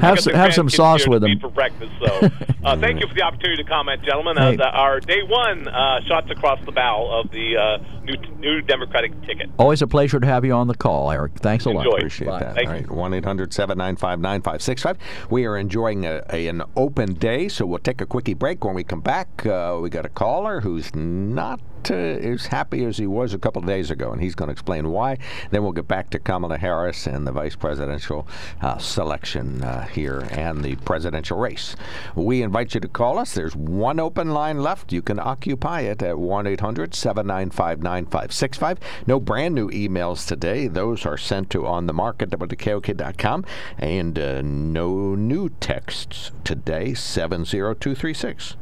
have some, have some sauce with them. for breakfast. So, uh, thank you for the opportunity to comment, gentlemen. Hey. uh, our day one uh, shots across the bow of the uh, new new Democratic ticket. Always a pleasure to have you on the call, Eric. Thanks a lot. Appreciate Bye. that. Thank All you. right, 1 800 795 9565. We are enjoying a, a- an open day, so we'll take a quickie break. When we come back, uh, we got a caller who's not uh, as happy as he was a couple of days ago, and he's going to explain why. Then we'll get back to Kamala Harris and the vice presidential uh, selection uh, here and the presidential race. We invite you to call us. There's one open line left. You can occupy it at 1 800 795 9565. No brand new emails today. Those are sent to on the market at WKOK.com. And uh, no new texts today, 70236.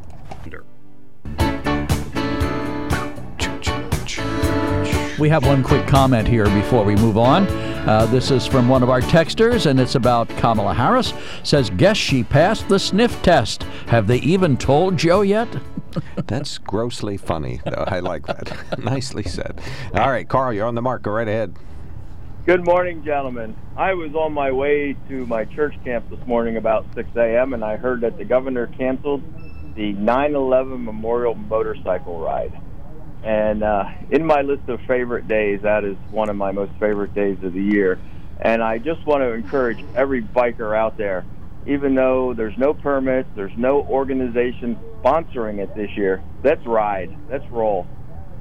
We have one quick comment here before we move on. Uh, this is from one of our texters, and it's about Kamala Harris. Says, guess she passed the sniff test. Have they even told Joe yet? That's grossly funny. though. I like that. Nicely said. All right, Carl, you're on the mark. Go right ahead. Good morning, gentlemen. I was on my way to my church camp this morning about 6 a.m., and I heard that the governor canceled the 9 11 Memorial Motorcycle Ride. And uh, in my list of favorite days, that is one of my most favorite days of the year. And I just want to encourage every biker out there, even though there's no permits, there's no organization sponsoring it this year, let's ride, let's roll.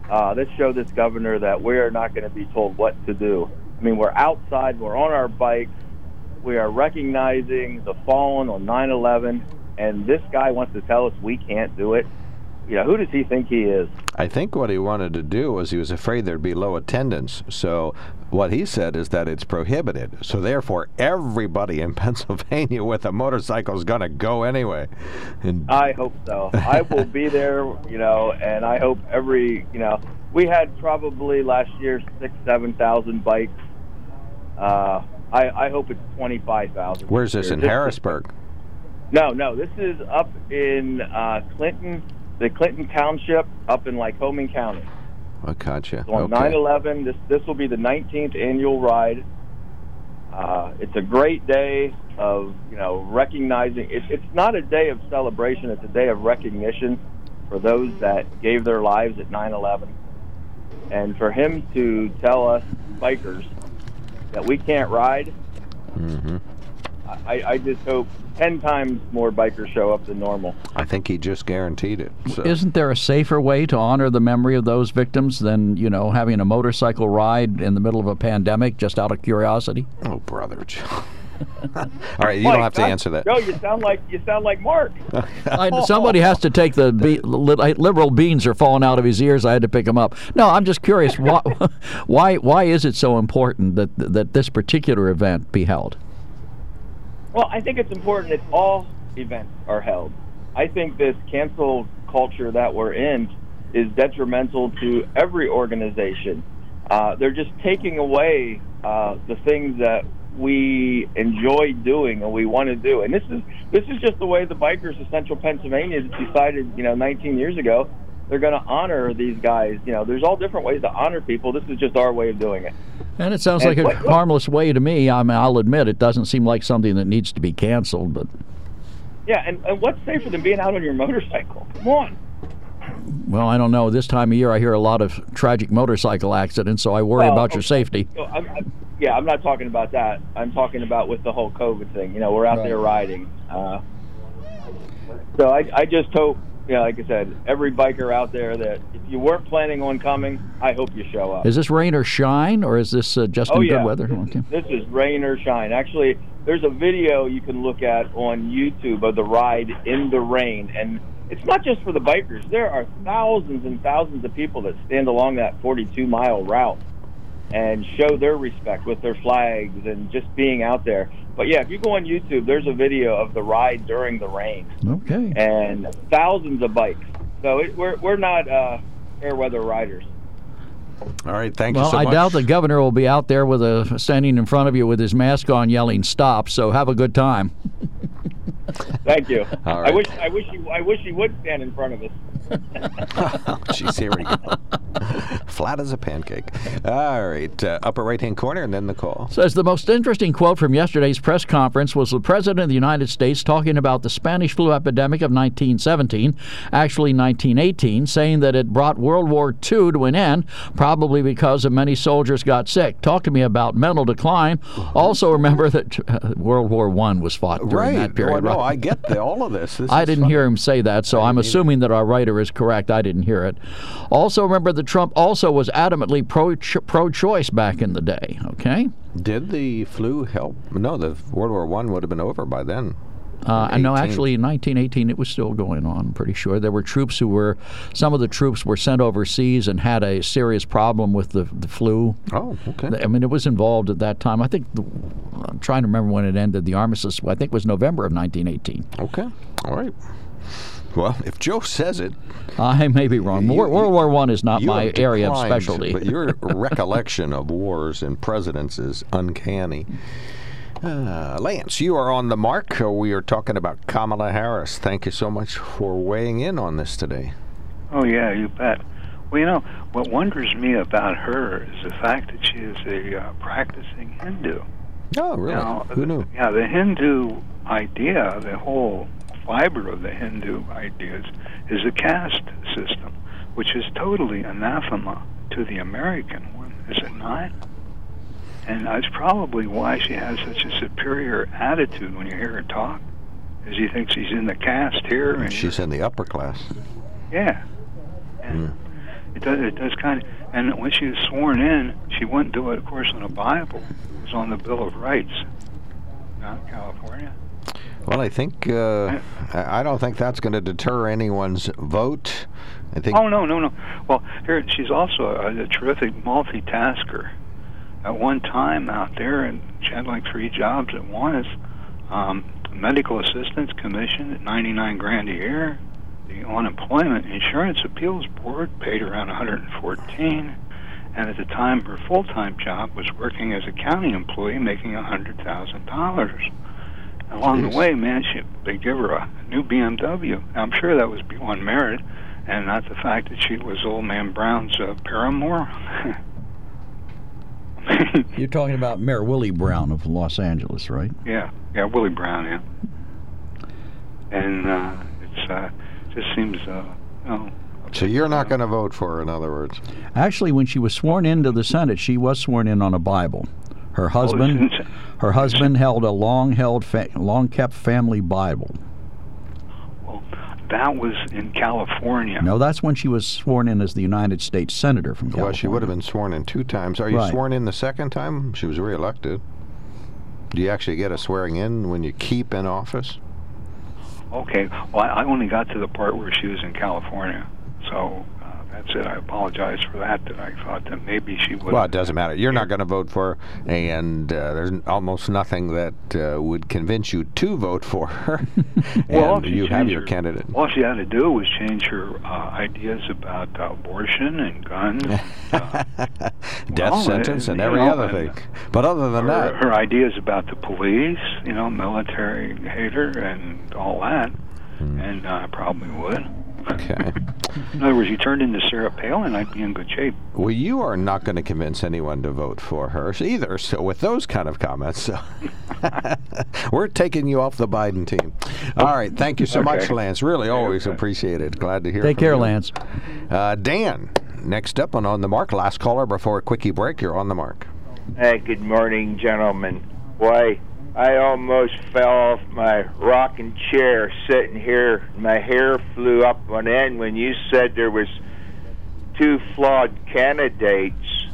Uh, let's show this governor that we are not going to be told what to do. I mean, we're outside, we're on our bikes, we are recognizing the fallen on 9 11, and this guy wants to tell us we can't do it. You know, who does he think he is? I think what he wanted to do was he was afraid there'd be low attendance. So what he said is that it's prohibited. So therefore, everybody in Pennsylvania with a motorcycle is going to go anyway. And I hope so. I will be there, you know, and I hope every, you know, we had probably last year six, seven thousand bikes. Uh, I, I hope it's twenty-five thousand. where's this in Harrisburg? No, no, this is up in uh, Clinton, the Clinton Township, up in Lycoming County. I gotcha. So on Okay. 9/11, this this will be the 19th annual ride. Uh, it's a great day of you know recognizing. It, it's not a day of celebration. It's a day of recognition for those that gave their lives at 9/11, and for him to tell us bikers that we can't ride. hmm I, I just hope 10 times more bikers show up than normal. I think he just guaranteed it. So. Isn't there a safer way to honor the memory of those victims than, you know, having a motorcycle ride in the middle of a pandemic just out of curiosity? oh, brother All right, you Mike, don't have to answer that. Joe, you sound like you sound like Mark. I, somebody has to take the be, liberal beans are falling out of his ears. I had to pick them up. No, I'm just curious. Why, why, why is it so important that that this particular event be held? Well, I think it's important that all events are held. I think this cancel culture that we're in is detrimental to every organization. Uh, they're just taking away uh, the things that we enjoy doing and we want to do. And this is this is just the way the bikers of Central Pennsylvania decided, you know, 19 years ago. They're going to honor these guys. You know, there's all different ways to honor people. This is just our way of doing it. And it sounds And like a what- harmless way to me. I mean, I'll admit it doesn't seem like something that needs to be canceled, but Yeah, and, and what's safer than being out on your motorcycle? Come on. well, I don't know. This time of year, I hear a lot of tragic motorcycle accidents, so I worry Well, about your safety. So I'm, I'm, yeah, I'm not talking about that. I'm talking about with the whole COVID thing. You know, we're out Right. there riding. Uh, so I, I just hope, know, like I said, every biker out there that if you weren't planning on coming, I hope you show up. Is this rain or shine, or is this uh, just oh in yeah, good weather? This, Okay. this is rain or shine. Actually, there's a video you can look at on YouTube of the ride in the rain, and it's not just for the bikers. There are thousands and thousands of people that stand along that 42 mile route and show their respect with their flags and just being out there. But yeah, if you go on YouTube, there's a video of the ride during the rain Okay. and thousands of bikes. So it, we're we're not uh, fair weather riders. All right, thank Well, you so I much. doubt the governor will be out there with a standing in front of you with his mask on, yelling "Stop!" So have a good time. Thank you. All I wish I wish he I wish he would stand in front of us. Jeez, here we go. Flat as a pancake. All right, uh, upper right hand corner, and then the call. Says the most interesting quote from yesterday's press conference was the President of the United States talking about the Spanish flu epidemic of 1917, actually 1918, saying that it brought World War II to an end, probably because of many soldiers got sick. Talk to me about mental decline. Also, remember that uh, World War I was fought during right. that period. Well, no. I get the, all of this. This I didn't fun. hear him say that, so I'm assuming that our writer is correct. I didn't hear it. Also, remember that Trump also was adamantly pro pro choice back in the day. Okay. Did the flu help? No, the World War One would have been over by then. Uh, no, actually, in 1918, it was still going on. I'm pretty sure there were troops who were, some of the troops were sent overseas and had a serious problem with the, the flu. Oh, okay. I mean, it was involved at that time. I think the, I'm trying to remember when it ended. The armistice, I think, was November of 1918. Okay. All right. Well, if Joe says it, I may be wrong. You- Wor- World War One is not my area of specialty. But your recollection of wars and presidents is uncanny. Uh, Lance, you are on the mark. Uh, We are talking about Kamala Harris. Thank you so much for weighing in on this today. Oh yeah, you bet. Well, you know what wonders me about her is the fact that she is a uh, practicing Hindu. Oh, really? Now, Who knew? Yeah, the Hindu idea, the whole fiber of the Hindu ideas, is a caste system, which is totally anathema to the American one, is it not? And that's probably why she has such a superior attitude when you hear her talk, is you think she's in the cast here, and She's in the upper class. yeah. And it does it does kind of and when she was sworn in, she wouldn't do it of course on a Bible. It was on the Bill of Rights. Not California. Well, I think uh, I I don't think that's going to deter anyone's vote. I think. Oh no, no, no. Well, here she's also a, a terrific multitasker. At one time out there, and she had like three jobs at once. Um, medical assistance commission at 99 grand a year. The unemployment insurance appeals board paid around 114. And at the time, her full-time job was working as a county employee, making $100,000. Along Jeez. the way, man, she, they give her a new BMW. I'm sure that was beyond merit, and not the fact that she was old man Brown's uh, paramour. You're talking about Mayor Willie Brown of Los Angeles, right? yeah, yeah, Willie Brown, yeah. And uh, it's uh, just seems, uh, you know, So you're not going to vote for her, in other words. Actually, when she was sworn into the Senate, she was sworn in on a Bible. Her husband, her husband held a long-held, fa- long-kept family Bible. That was in California. No, that's when she was sworn in as the United States Senator from California. Well, she would have been sworn in two times. Are you Right. sworn in the second time? She was reelected. Do you actually get a swearing in when you keep in office? Okay. Well, I only got to the part where she was in California, so that's it. I apologize for that. That I thought that maybe she would. Well, it doesn't matter. You're not going to vote for her, and uh, there's almost nothing that uh, would convince you to vote for her. and well, you have your her- candidate. All she had to do was change her uh, ideas about uh, abortion and guns, Death Well, sentence uh, and every know, other and thing. But other than her, that, her ideas about the police, you know, military hater and all that, Hmm. and uh, I probably would. Okay. In other words, you turned into Sarah Palin, I'd be in good shape. well, you are not going to convince anyone to vote for her either. So with those kind of comments, so we're taking you off the Biden team. All right. Thank you so much, Lance. Really, always appreciate it. Glad to hear. Take from care, you. Lance. Uh, Dan, next up on on the mark. Last caller before a quickie break. You're on the mark. Hey, good morning, gentlemen. Why, I almost fell off my rocking chair sitting here. My hair flew up on end when you said there was two flawed candidates.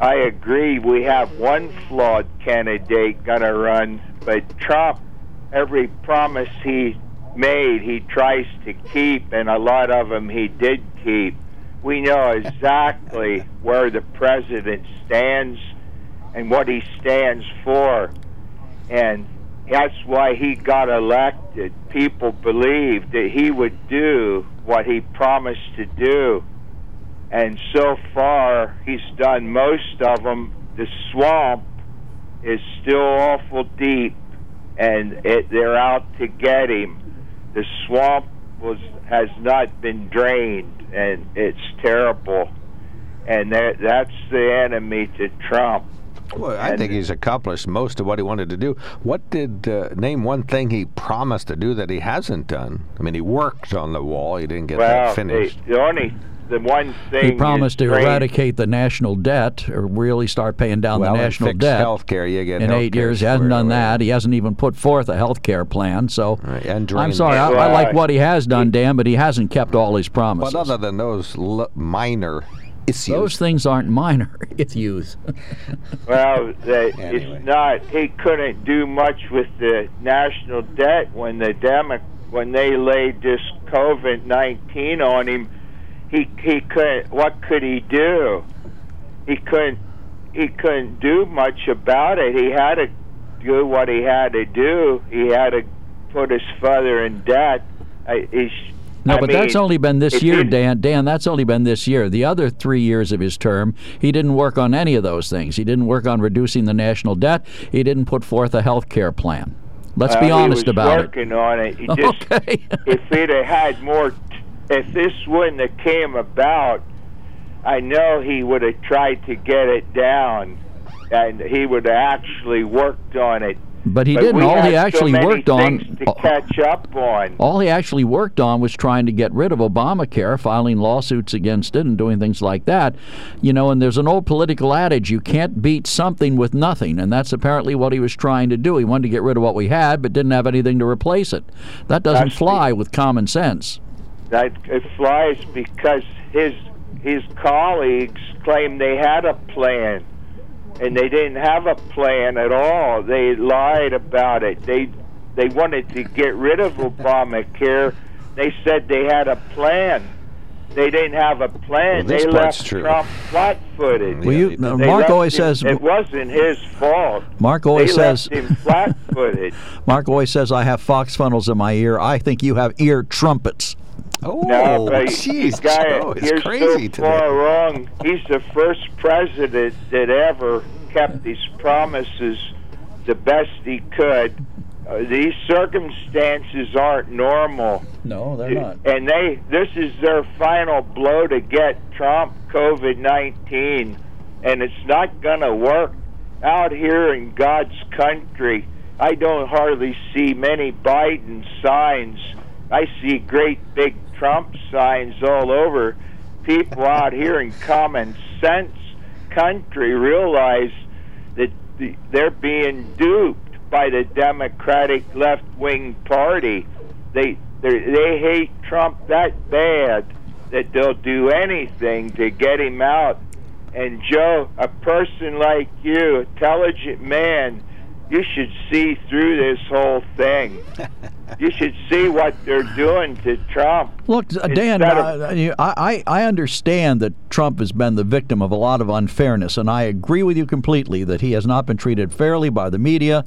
I agree. We have one flawed candidate gonna run, but Trump, every promise he made, he tries to keep, and a lot of them he did keep. We know exactly where the president stands and what he stands for. And that's why he got elected. People believed that he would do what he promised to do. And so far, he's done most of them. The swamp is still awful deep, and it, they're out to get him. The swamp was has not been drained, and it's terrible. And that, that's the enemy to Trump. Well, I And- think he's accomplished most of what he wanted to do. What did uh, name one thing he promised to do that he hasn't done? I mean, he worked on the wall. He didn't get well, that finished. The, the only the one thing He promised to drained- eradicate the national debt, or really start paying down well, the and national fix debt. health care. You get in eight years, he hasn't done away. that. He hasn't even put forth a health care plan. So and I'm sorry, I, debt. I like what he has done, Dan, but he hasn't kept all his promises. But other than those l- minor issues, Those things aren't minor issues. Well, that it's not. He couldn't do much with the national debt when the Demo- when they laid this COVID nineteen on him. He he couldn't. What could he do? He couldn't. He couldn't do much about it. He had to do what he had to do. He had to put his father in debt. Uh, I, he, sh- No, I but that's only been this year, Dan. Dan, that's only been this year. The other three years of his term, he didn't work on any of those things. He didn't work on reducing the national debt. He didn't put forth a health care plan. Let's be uh, honest about it. working on it. He just, Okay. if he'd have had more, if this wouldn't have came about, I know he would have tried to get it down, and he would have actually worked on it. But he But didn't. All he so actually many worked on. to catch up on. All he actually worked on was trying to get rid of Obamacare, filing lawsuits against it, and doing things like that. You know, and there's an old political adage you can't beat something with nothing, and that's apparently what he was trying to do. He wanted to get rid of what we had, but didn't have anything to replace it. That doesn't That's the- fly with common sense. That it flies because his his colleagues claim they had a plan, and they didn't have a plan at all. They lied about it. They they wanted to get rid of Obamacare. They said they had a plan. They didn't have a plan. Well, this they part's left true. Trump flat-footed. Well, you- uh, Mark always him- says- it wasn't his fault. Mark always they says- left him flat-footed. Mark always says, I have fox funnels in my ear. I think you have ear trumpets. Oh, no, jeez, guy, Joe is crazy so today. wrong. He's the first president that ever kept his promises the best he could. Uh, these circumstances aren't normal. No, they're not. And they this is their final blow to get Trump COVID 19 and it's not going to work out here in God's country. I don't hardly see many Biden signs. I see great big Trump signs all over. People out here in common sense country realize that the- they're being duped by the Democratic left wing party. They they they hate Trump that bad that they'll do anything to get him out. And Joe, a person like you, intelligent man, you should see through this whole thing. you should see what they're doing to Trump. Look, uh, Dan, uh, I, I understand that Trump has been the victim of a lot of unfairness, and I agree with you completely that he has not been treated fairly by the media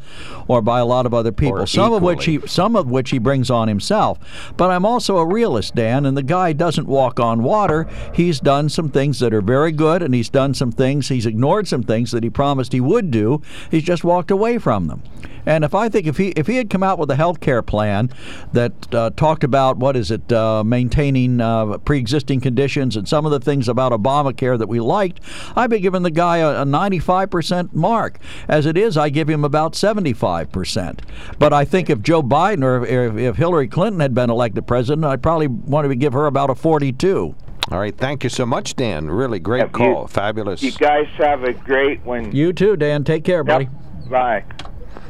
or by a lot of other people. Or some equally. of which he some of which he brings on himself. But I'm also a realist, Dan, and the guy doesn't walk on water. He's done some things that are very good, and he's done some things. He's ignored some things that he promised he would do. He's just walked away from them. And if I think if he if he had come out with a health care plan that uh, talked about what is it uh, maintaining uh, pre-existing conditions and some of the things about Obamacare that we liked, I'd be giving the guy a, a 95% mark. As it is, I give him about 75%. But I think if Joe Biden or if, if Hillary Clinton had been elected president, I'd probably want to give her about a 42. All right, thank you so much, Dan. Really great call. you- Fabulous. You guys have a great one. You too, Dan. Take care, buddy. Bye.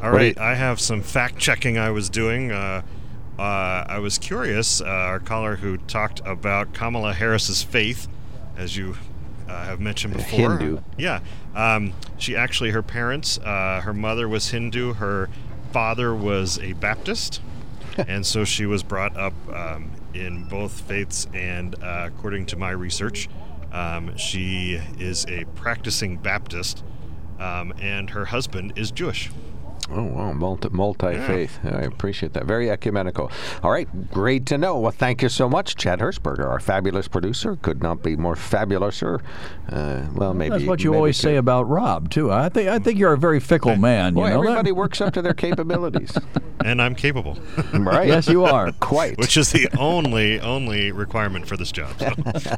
All right, I have some fact checking I was doing. Uh, uh, I was curious. Uh, our caller who talked about Kamala Harris's faith, as you uh, have mentioned before. Hindu. Yeah. Um, she actually, her parents, uh, her mother was Hindu, her father was a Baptist, and so she was brought up um, in both faiths. And uh, according to my research, um, she is a practicing Baptist, um, and her husband is Jewish. Oh, wow. Multi, multi-faith. I appreciate that. Very ecumenical. All right. Great to know. Well, thank you so much, Chad Hershberger, our fabulous producer. Could not be more fabulous, or, uh, well, maybe. That's what you maybe always could- say about Rob too. I think I think you're a very fickle man. You Boy, know that? everybody works up to their capabilities. and I'm capable. Right. Yes, you are. Quite. Which is the only only requirement for this job. so.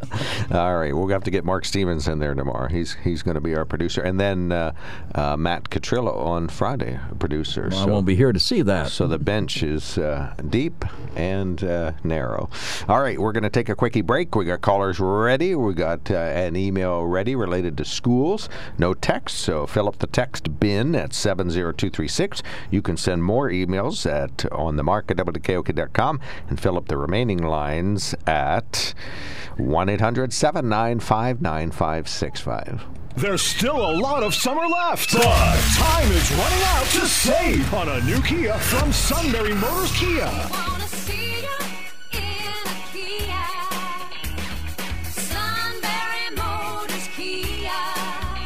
All right, we'll have to get Mark Stevens in there tomorrow. He's he's going to be our producer, and then uh, uh, Matt Catrillo on Friday, producer. Well, I won't be here to see that. So the bench is uh, deep and uh, narrow. All right, we're going to take a quickie break. We got callers ready. We got uh, an email ready related to schools. No text, so fill up the text bin at 70236. You can send more emails at on the mark at WKOK.com and fill up the remaining lines at 1 800 795 9565. There's still a lot of summer left, but time is running out to save on a new Kia from Sunbury Motors Kia.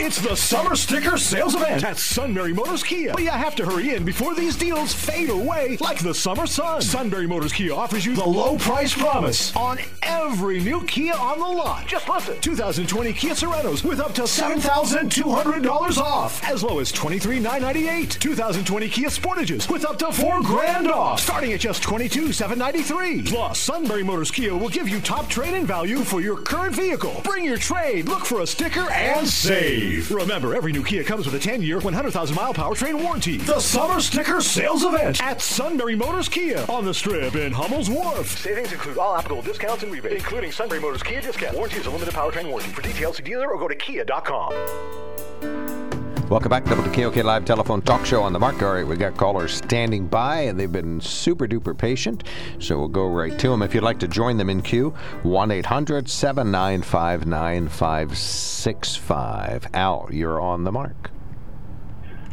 It's the summer sticker sales event at Sunbury Motors Kia. But you have to hurry in before these deals fade away like the summer sun. Sunbury Motors Kia offers you the low price promise on every new Kia on the lot. Just listen. 2020 Kia Sorentos with up to $7,200 off. As low as $23,998. 2020 Kia Sportages with up to 4 grand off. Starting at just $22,793. Plus, Sunbury Motors Kia will give you top trade-in value for your current vehicle. Bring your trade, look for a sticker, and save. Remember, every new Kia comes with a 10-year, 100,000-mile powertrain warranty. The Summer Sticker Sales Event at Sunbury Motors Kia on the Strip in Hummel's Wharf. Savings include all applicable discounts and rebates, including Sunbury Motors Kia discount. Warranty is a limited powertrain warranty. For details, see dealer or go to kia.com. Welcome back to the KOK Live Telephone Talk Show on the Mark. All right, we got callers standing by, and they've been super duper patient, so we'll go right to them. If you'd like to join them in queue, 1 800 795 9565. Al, you're on the mark.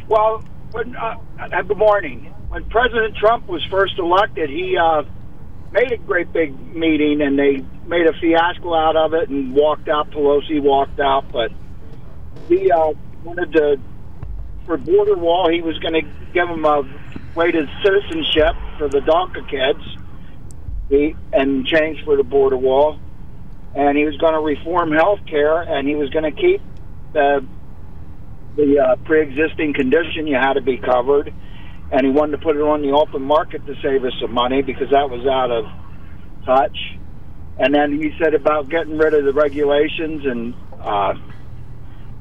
Well, when, uh, uh, good morning. When President Trump was first elected, he uh, made a great big meeting, and they made a fiasco out of it and walked out. Pelosi walked out, but he uh, wanted to, for border wall, he was going to give them a way to citizenship for the DACA kids, he, and change for the border wall. And he was going to reform health care, and he was going to keep the the uh, pre-existing condition you had to be covered, and he wanted to put it on the open market to save us some money because that was out of touch. And then he said about getting rid of the regulations, and uh,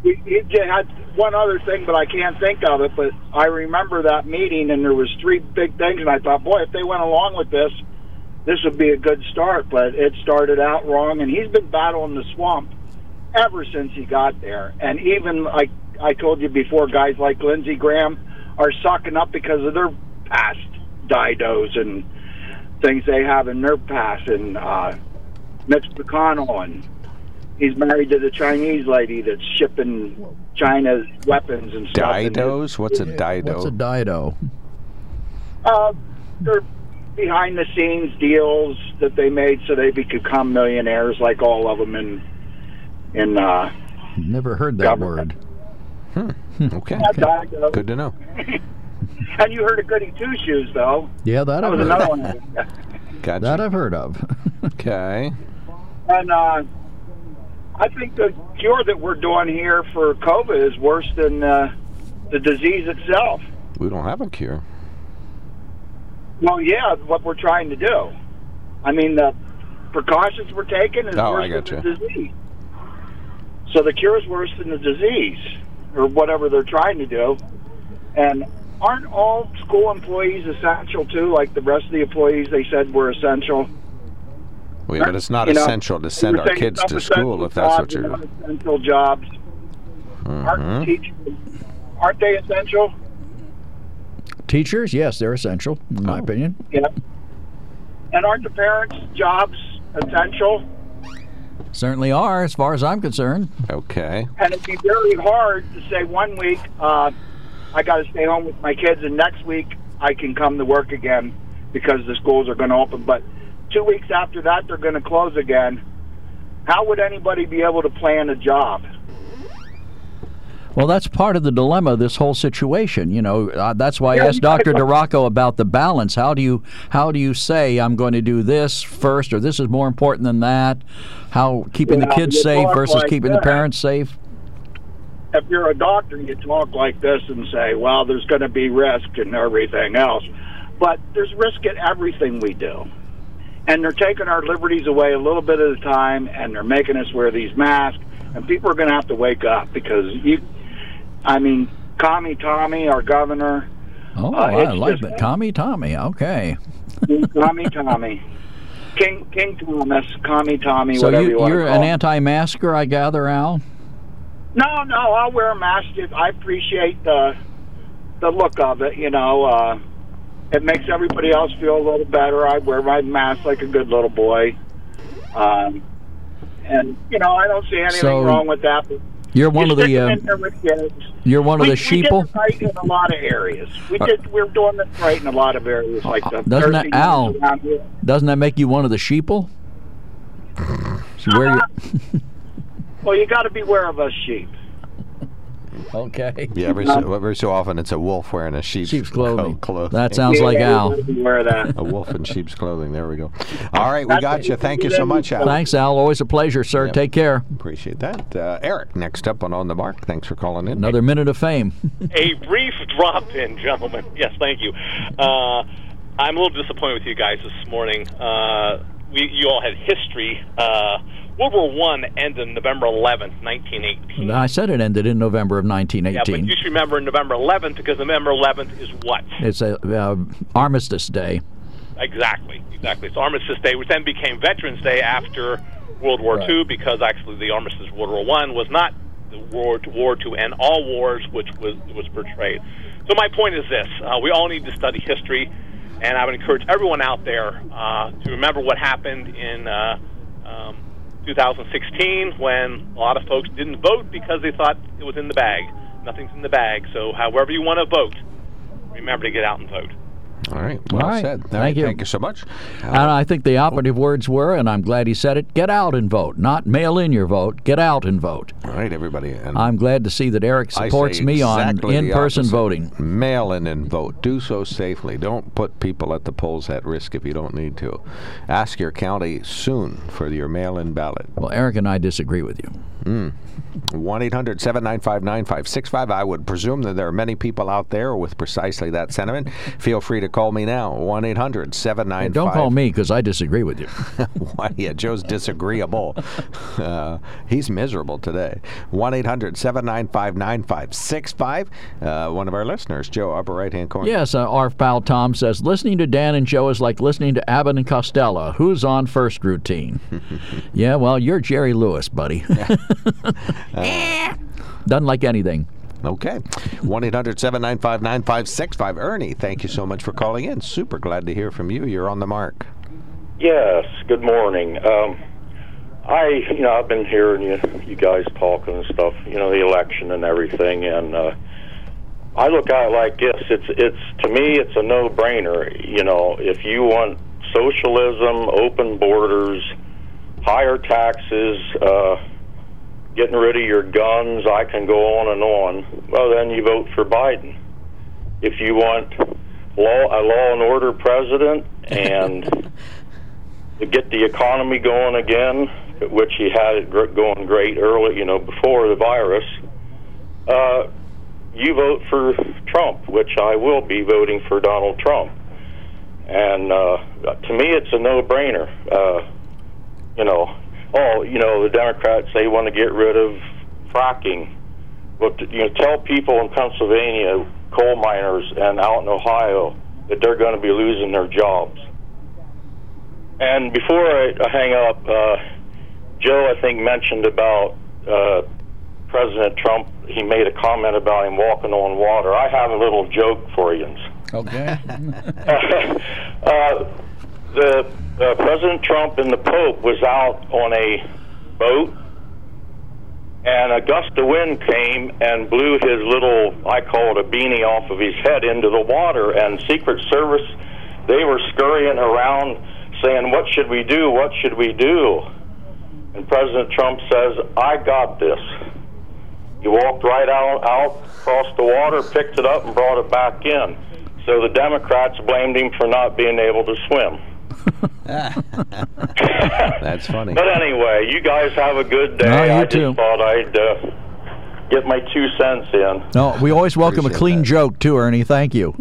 he, had one other thing, but I can't think of it. But I remember that meeting, and there was three big things, and I thought, boy, if they went along with this, this would be a good start. But it started out wrong, and he's been battling the swamp ever since he got there. And even like I told you before, guys like Lindsey Graham are sucking up because of their past didos and things they have in their past, and uh, Mitch McConnell and he's married to the Chinese lady that's shipping China's weapons and stuff. in his- Didos? What's a dido? What's a dido? Uh, they're behind the scenes deals that they made so they could become millionaires, like all of them in in. Uh, Never heard that word. Okay. Yeah, dido. Good to know. and you heard of Goody Two Shoes, though. Yeah, that, That I've was heard. another one. Gotcha. That I've heard of. Okay. And uh, I think the cure that we're doing here for COVID is worse than uh, the disease itself. We don't have a cure. Well, yeah, what we're trying to do. I mean, the precautions we're taking is Oh, worse I than gotcha. the disease. So the cure is worse than the disease, or whatever they're trying to do. And aren't all school employees essential too? Like the rest of the employees, they said were essential. Well, but it's not You know, essential to send our kids to school if that's what you're. jobs, essential jobs. Aren't Mhm. teachers? Aren't they essential? Teachers, yes, they're essential, in my opinion. Yeah. And aren't the parents' jobs essential? Certainly are, as far as I'm concerned. Okay. And it'd be very hard to say one week uh, I got to stay home with my kids, and next week I can come to work again because the schools are going to open. But two weeks after that, they're going to close again. How would anybody be able to plan a job? Well, that's part of the dilemma of this whole situation. You know, uh, that's why I asked Dr. DeRocco about the balance. How do you how do you say I'm going to do this first, or this is more important than that? How keeping the kids safe versus like keeping the parents safe? if you're a doctor, you talk like this and say, well, there's going to be risk and everything else. But there's risk in everything we do. And they're taking our liberties away a little bit at a time, and they're making us wear these masks. And people are going to have to wake up because you, I mean, Tommy Tommy, our governor, Oh, Uh, I like that. Tommy, Tommy. Okay. Tommy Tommy, King King Thomas, Tommy Tommy, so whatever you, you, want you're to call an anti-masker, I gather, Al. No, no, I'll wear a mask. If I appreciate the the look of it. You know, uh, it makes everybody else feel a little better. I wear my mask like a good little boy, um, and you know, I don't see anything So, wrong with that. You're one of the uh, in there with kids. you're one of we, the We sheeple. did right in a lot of areas. We Uh, did. We're doing this right in a lot of areas, like the Doesn't that Al? homes around here. Doesn't that make you one of the sheeple? So where you, Well, you got to beware of us sheep. Okay. Yeah, every so, every so often it's a wolf wearing a sheep's, Sheep's clothing. clothing. That sounds like Al. Wear that. A wolf in sheep's clothing. There we go. All right, we got you. Thank you so much, Al. Thanks, Al. Always a pleasure, sir. Yep. Take care. Appreciate that. Uh, Eric, next up on On the Mark. Thanks for calling in. Another minute of fame. a brief drop in, gentlemen. Yes, thank you. Uh, I'm a little disappointed with you guys this morning. Uh, we, you all had history. World War One ended November 11th, 1918. I said it ended in November of 1918. Yeah, but 1918. you should remember November 11th because November 11th is what? It's a uh, Armistice Day. Exactly, exactly. It's Armistice Day, which then became Veterans Day after World War Right. II, because actually the Armistice of World War One was not the war to, war to end all wars, which was was portrayed. So my point is this: uh, we all need to study history, and I would encourage everyone out there uh, to remember what happened in. Uh, um, 2016, when a lot of folks didn't vote because they thought it was in the bag. Nothing's in the bag. So, however you want to vote, remember to get out and vote. All right. Well All right. said. All Thank right, you. Thank you so much. Uh, and I think the operative words were, and I'm glad he said it get out and vote. Not mail in your vote, get out and vote. All right, everybody. And I'm glad to see that Eric supports me exactly on in person voting. Mail in and vote. Do so safely. Don't put people at the polls at risk if you don't need to. Ask your county soon for your mail in ballot. Well, Eric and I disagree with you. 1 800 795 9565. I would presume that there are many people out there with precisely that sentiment. Feel free to call me now. 1 800 795 And don't call me because I disagree with you. Why, yeah, Joe's disagreeable. Uh, he's miserable today. 1 800 795 9565. Uh, One of our listeners, Joe, upper right hand corner. Yes, uh, our pal Tom says listening to Dan and Joe is like listening to Abbott and Costello. Who's on first routine? yeah, well, you're Jerry Lewis, buddy. Doesn't like anything. Okay. 1 800 795 9565. Ernie, thank you so much for calling in. Super glad to hear from you. You're on the mark. Yes, good morning. Um, I, you know, I've been hearing you, you guys talking and stuff. You know, the election and everything, and uh, I look at it like this: it's, it's to me, it's a no-brainer. You know, if you want socialism, open borders, higher taxes, uh, getting rid of your guns, I can go on and on. Well, then you vote for Biden. If you want law, a law and order president, and to get the economy going again, which he had it going great early, you know, before the virus, uh, you vote for Trump, which I will be voting for Donald Trump. And uh, to me, it's a no-brainer. Uh, you know, oh, you know, the Democrats they want to get rid of fracking. But, you know, tell people in Pennsylvania, coal miners, and out in Ohio that they're going to be losing their jobs. And before I, I hang up, uh, Joe, I think mentioned about uh, President Trump. He made a comment about him walking on water. I have a little joke for you. Okay. uh, the uh, President Trump and the Pope was out on a boat, and a gust of wind came and blew his little, I call it a beanie, off of his head into the water. And Secret Service, they were scurrying around saying, "What should we do? What should we do?" And President Trump says, "I got this." He walked right out, out across the water, picked it up, and brought it back in. So the Democrats blamed him for not being able to swim. That's funny. But anyway, you guys have a good day. No, you I too. just thought I'd uh, get my two cents in. No, we always welcome a Appreciate clean joke too, Ernie. Thank you.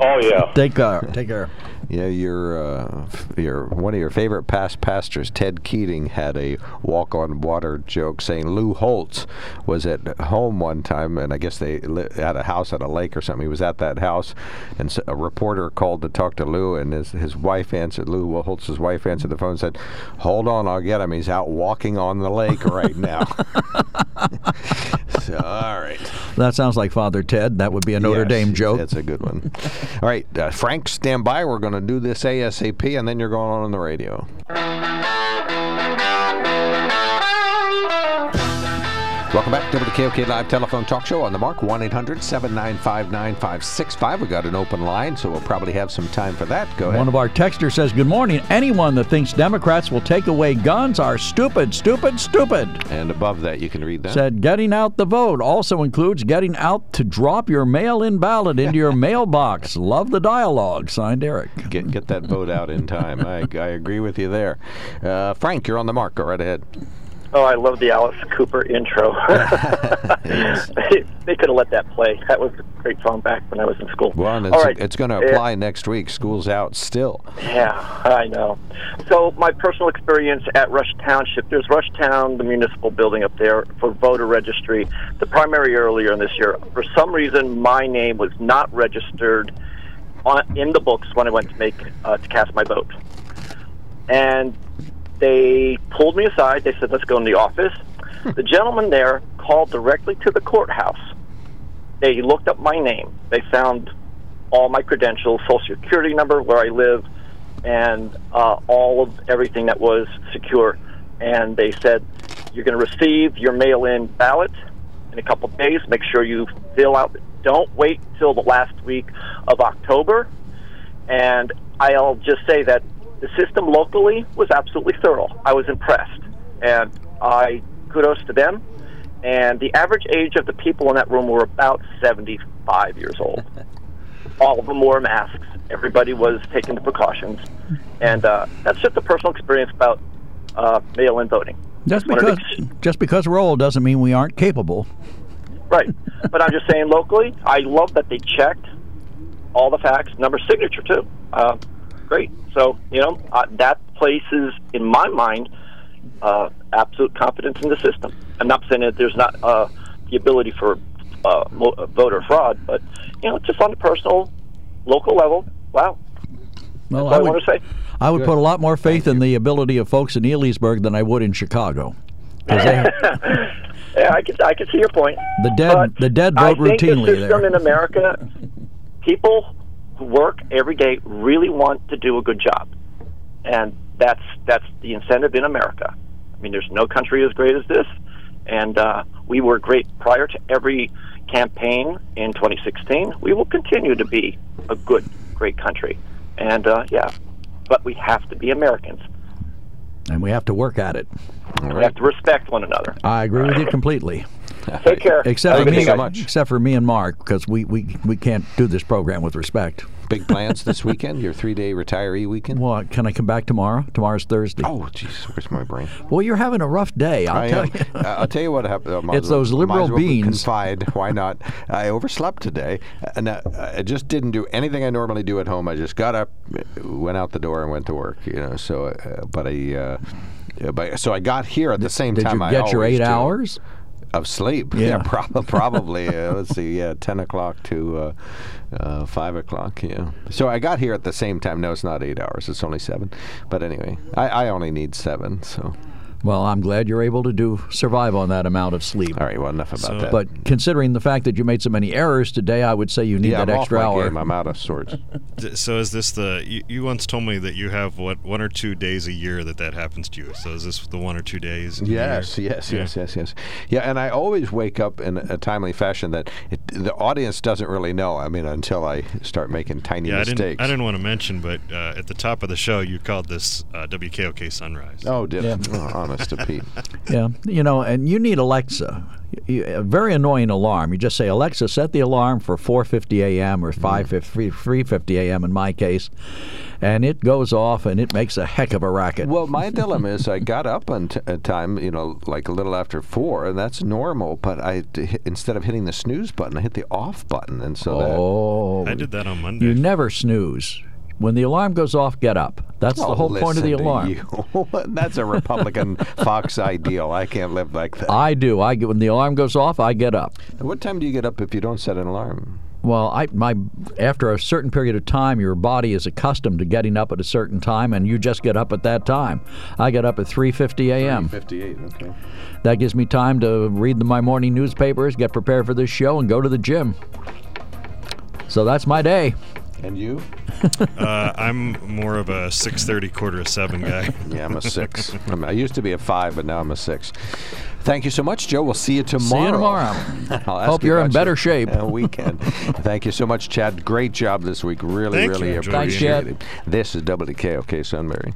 Oh yeah. Take care. Take care. Yeah, your uh, your one of your favorite past pastors, Ted Keating, had a walk on water joke saying Lou Holtz was at home one time, and I guess they li- had a house at a lake or something. He was at that house, and a reporter called to talk to Lou, and his his wife answered. Lou Holtz's wife answered the phone and said, "Hold on, I'll get him. He's out walking on the lake right now." so, all right. That sounds like Father Ted. That would be a Notre Yes, Dame joke. That's a good one. All right, uh, Frank, stand by. We're going to do this ASAP, and then you're going on on the radio. Welcome back to the KOK Live Telephone Talk Show on the Mark. 1 800 795 9565. we got an open line, so we'll probably have some time for that. Go ahead. One of our texters says, Good morning. Anyone that thinks Democrats will take away guns are stupid, stupid, stupid. and above that, you can read that. Said, Getting out the vote also includes getting out to drop your mail in ballot into your mailbox. Love the dialogue. Signed Eric. Get, get that vote out in time. I, I agree with you there. Uh, Frank, you're on the mark. Go right ahead. Oh, I love the Alice Cooper intro. they, they could have let that play. That was a great song back when I was in school. Well, and it's, All right. it's going to Yeah. apply next week. School's out still. Yeah, I know. So my personal experience at Rush Township, there's Rush Town, the municipal building up there for voter registry. The primary earlier in this year, for some reason, my name was not registered on, in the books when I went to make uh, to cast my vote. And they pulled me aside. They said, "Let's go in the office." the gentleman there called directly to the courthouse. They looked up my name. They found all my credentials, social security number, where I live, and uh, all of everything that was secure. And they said, "You're going to receive your mail-in ballot in a couple of days. Make sure you fill out. Don't wait till the last week of October." And I'll just say that the system locally was absolutely thorough. I was impressed, and I kudos to them. And the average age of the people in that room were about 75 years old. All of them wore masks. Everybody was taking the precautions, and uh, that's just a personal experience about uh, mail-in voting. Just because, just because we're old doesn't mean we aren't capable. Right. but I'm just saying locally, I love that they checked all the facts, number signature too. Uh, great. So, you know, uh, that places, in my mind, uh, absolute confidence in the system. I'm not saying that there's not uh, the ability for uh, mo- uh, voter fraud, but, you know, just on the personal, local level, wow. Well, That's I would, to say. I would Good. put a lot more faith in the ability of folks in Elysburg than I would in Chicago. yeah, I can, I can see your point. the dead, But the dead I vote think routinely the system there. in America, people work every day really want to do a good job, and that's that's the incentive in America. I mean, there's no country as great as this, and uh, we were great prior to every campaign in 2016. We will continue to be a good, great country, and uh, yeah, but we have to be Americans. And we have to work at it. We have to respect one another. I agree with you completely. Take care. Except for me, so much. except for me and Mark, because we, we, we can't do this program with respect. Big plans this weekend? Your three-day retiree weekend? Well, can I come back tomorrow? Tomorrow's Thursday. Oh, jeez, where's my brain? Well, you're having a rough day. I'll I tell am. you. Uh, I'll tell you what happened. Uh, It's as well- those might liberal as well beans. Confide. Why not? I overslept today, and uh, I just didn't do anything I normally do at home. I just got up, went out the door, and went to work. You know, so uh, but I. Uh, yeah, but, so I got here at the same Did time. Did you I get your eight do. hours? Of sleep? Yeah. prob- probably. uh, let's see. Yeah, ten o'clock to uh, uh, five o'clock. Yeah. So I got here at the same time. No, it's not eight hours. It's only seven. But anyway, I, I only need seven. So. Well, I'm glad you're able to do survive on that amount of sleep. All right. Well, enough about that. But considering the fact that you made so many errors today, I would say you need yeah, that I'm extra off my hour. game. I'm out of sorts. So is this the? You, you once told me that you have what one or two days a year that that happens to you. So is this the one or two days? a Yes, yes, Yeah. yes, yes, yes. Yeah, and I always wake up in a timely fashion that it, the audience doesn't really know. I mean, until I start making tiny Yeah, I mistakes. didn't. I didn't want to mention, but uh, at the top of the show, you called this uh, WKOK Sunrise. Oh, did Yeah. oh, honest to Pete. Yeah, you know, and you need Alexa. You- A very annoying alarm. You just say, Alexa, set the alarm for 4:50 a.m. or 5:50, 3:50 a.m. in my case, and it goes off and it makes a heck of a racket. Well, my dilemma is I got up on t- a time, you know, like a little after four, and that's normal. But I, d- hit- instead of hitting the snooze button, I hit the off button, and so that. oh, I did that on Monday. You never snooze. When the alarm goes off, get up. That's the Oh, whole point of the alarm. That's a Republican Fox ideal. I can't live like that. I do. I get when the alarm goes off, I get up. What time do you get up if you don't set an alarm? Well, I my after a certain period of time, your body is accustomed to getting up at a certain time, and you just get up at that time. I get up at 3:50 a.m. Fifty-eight. Okay. That gives me time to read the, my morning newspapers, get prepared for this show, and go to the gym. So that's my day. And you? Uh, I'm more of a 6:30, quarter of seven guy. Yeah, I'm a six. I'm, I used to be a five, but now I'm a six. Thank you so much, Joe. We'll see you tomorrow. tomorrow. I'll ask Hope you you're in better your, shape. uh, weekend. Thank you so much, Chad. Great job this week. Really, Thank really you. Enjoyed appreciate it. it. This is WKOK Sunbury.